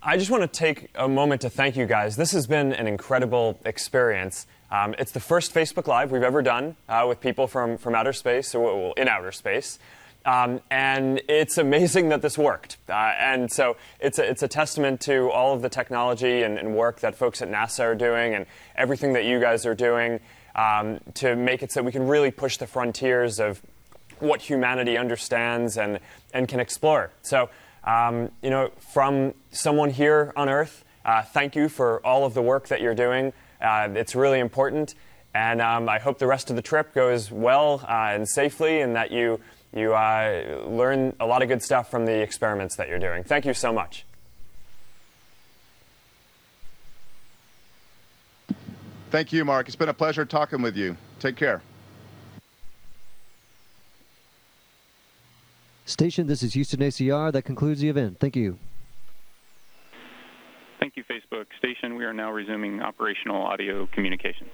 I just want to take a moment to thank you guys. This has been an incredible experience. Um, it's the first Facebook Live we've ever done uh, with people from, from outer space, or in outer space. Um, and it's amazing that this worked. Uh, and so it's a, it's a testament to all of the technology and, and, work that folks at NASA are doing and everything that you guys are doing um, to make it so we can really push the frontiers of what humanity understands and, and can explore. So um, you know, from someone here on Earth, uh, thank you for all of the work that you're doing. Uh, it's really important, and um, I hope the rest of the trip goes well uh, and safely, and that you you uh, learn a lot of good stuff from the experiments that you're doing. Thank you so much. Thank you, Mark. It's been a pleasure talking with you. Take care. Station, this is Houston ACR. That concludes the event. Thank you. Thank you, Facebook. Station, we are now resuming operational audio communications.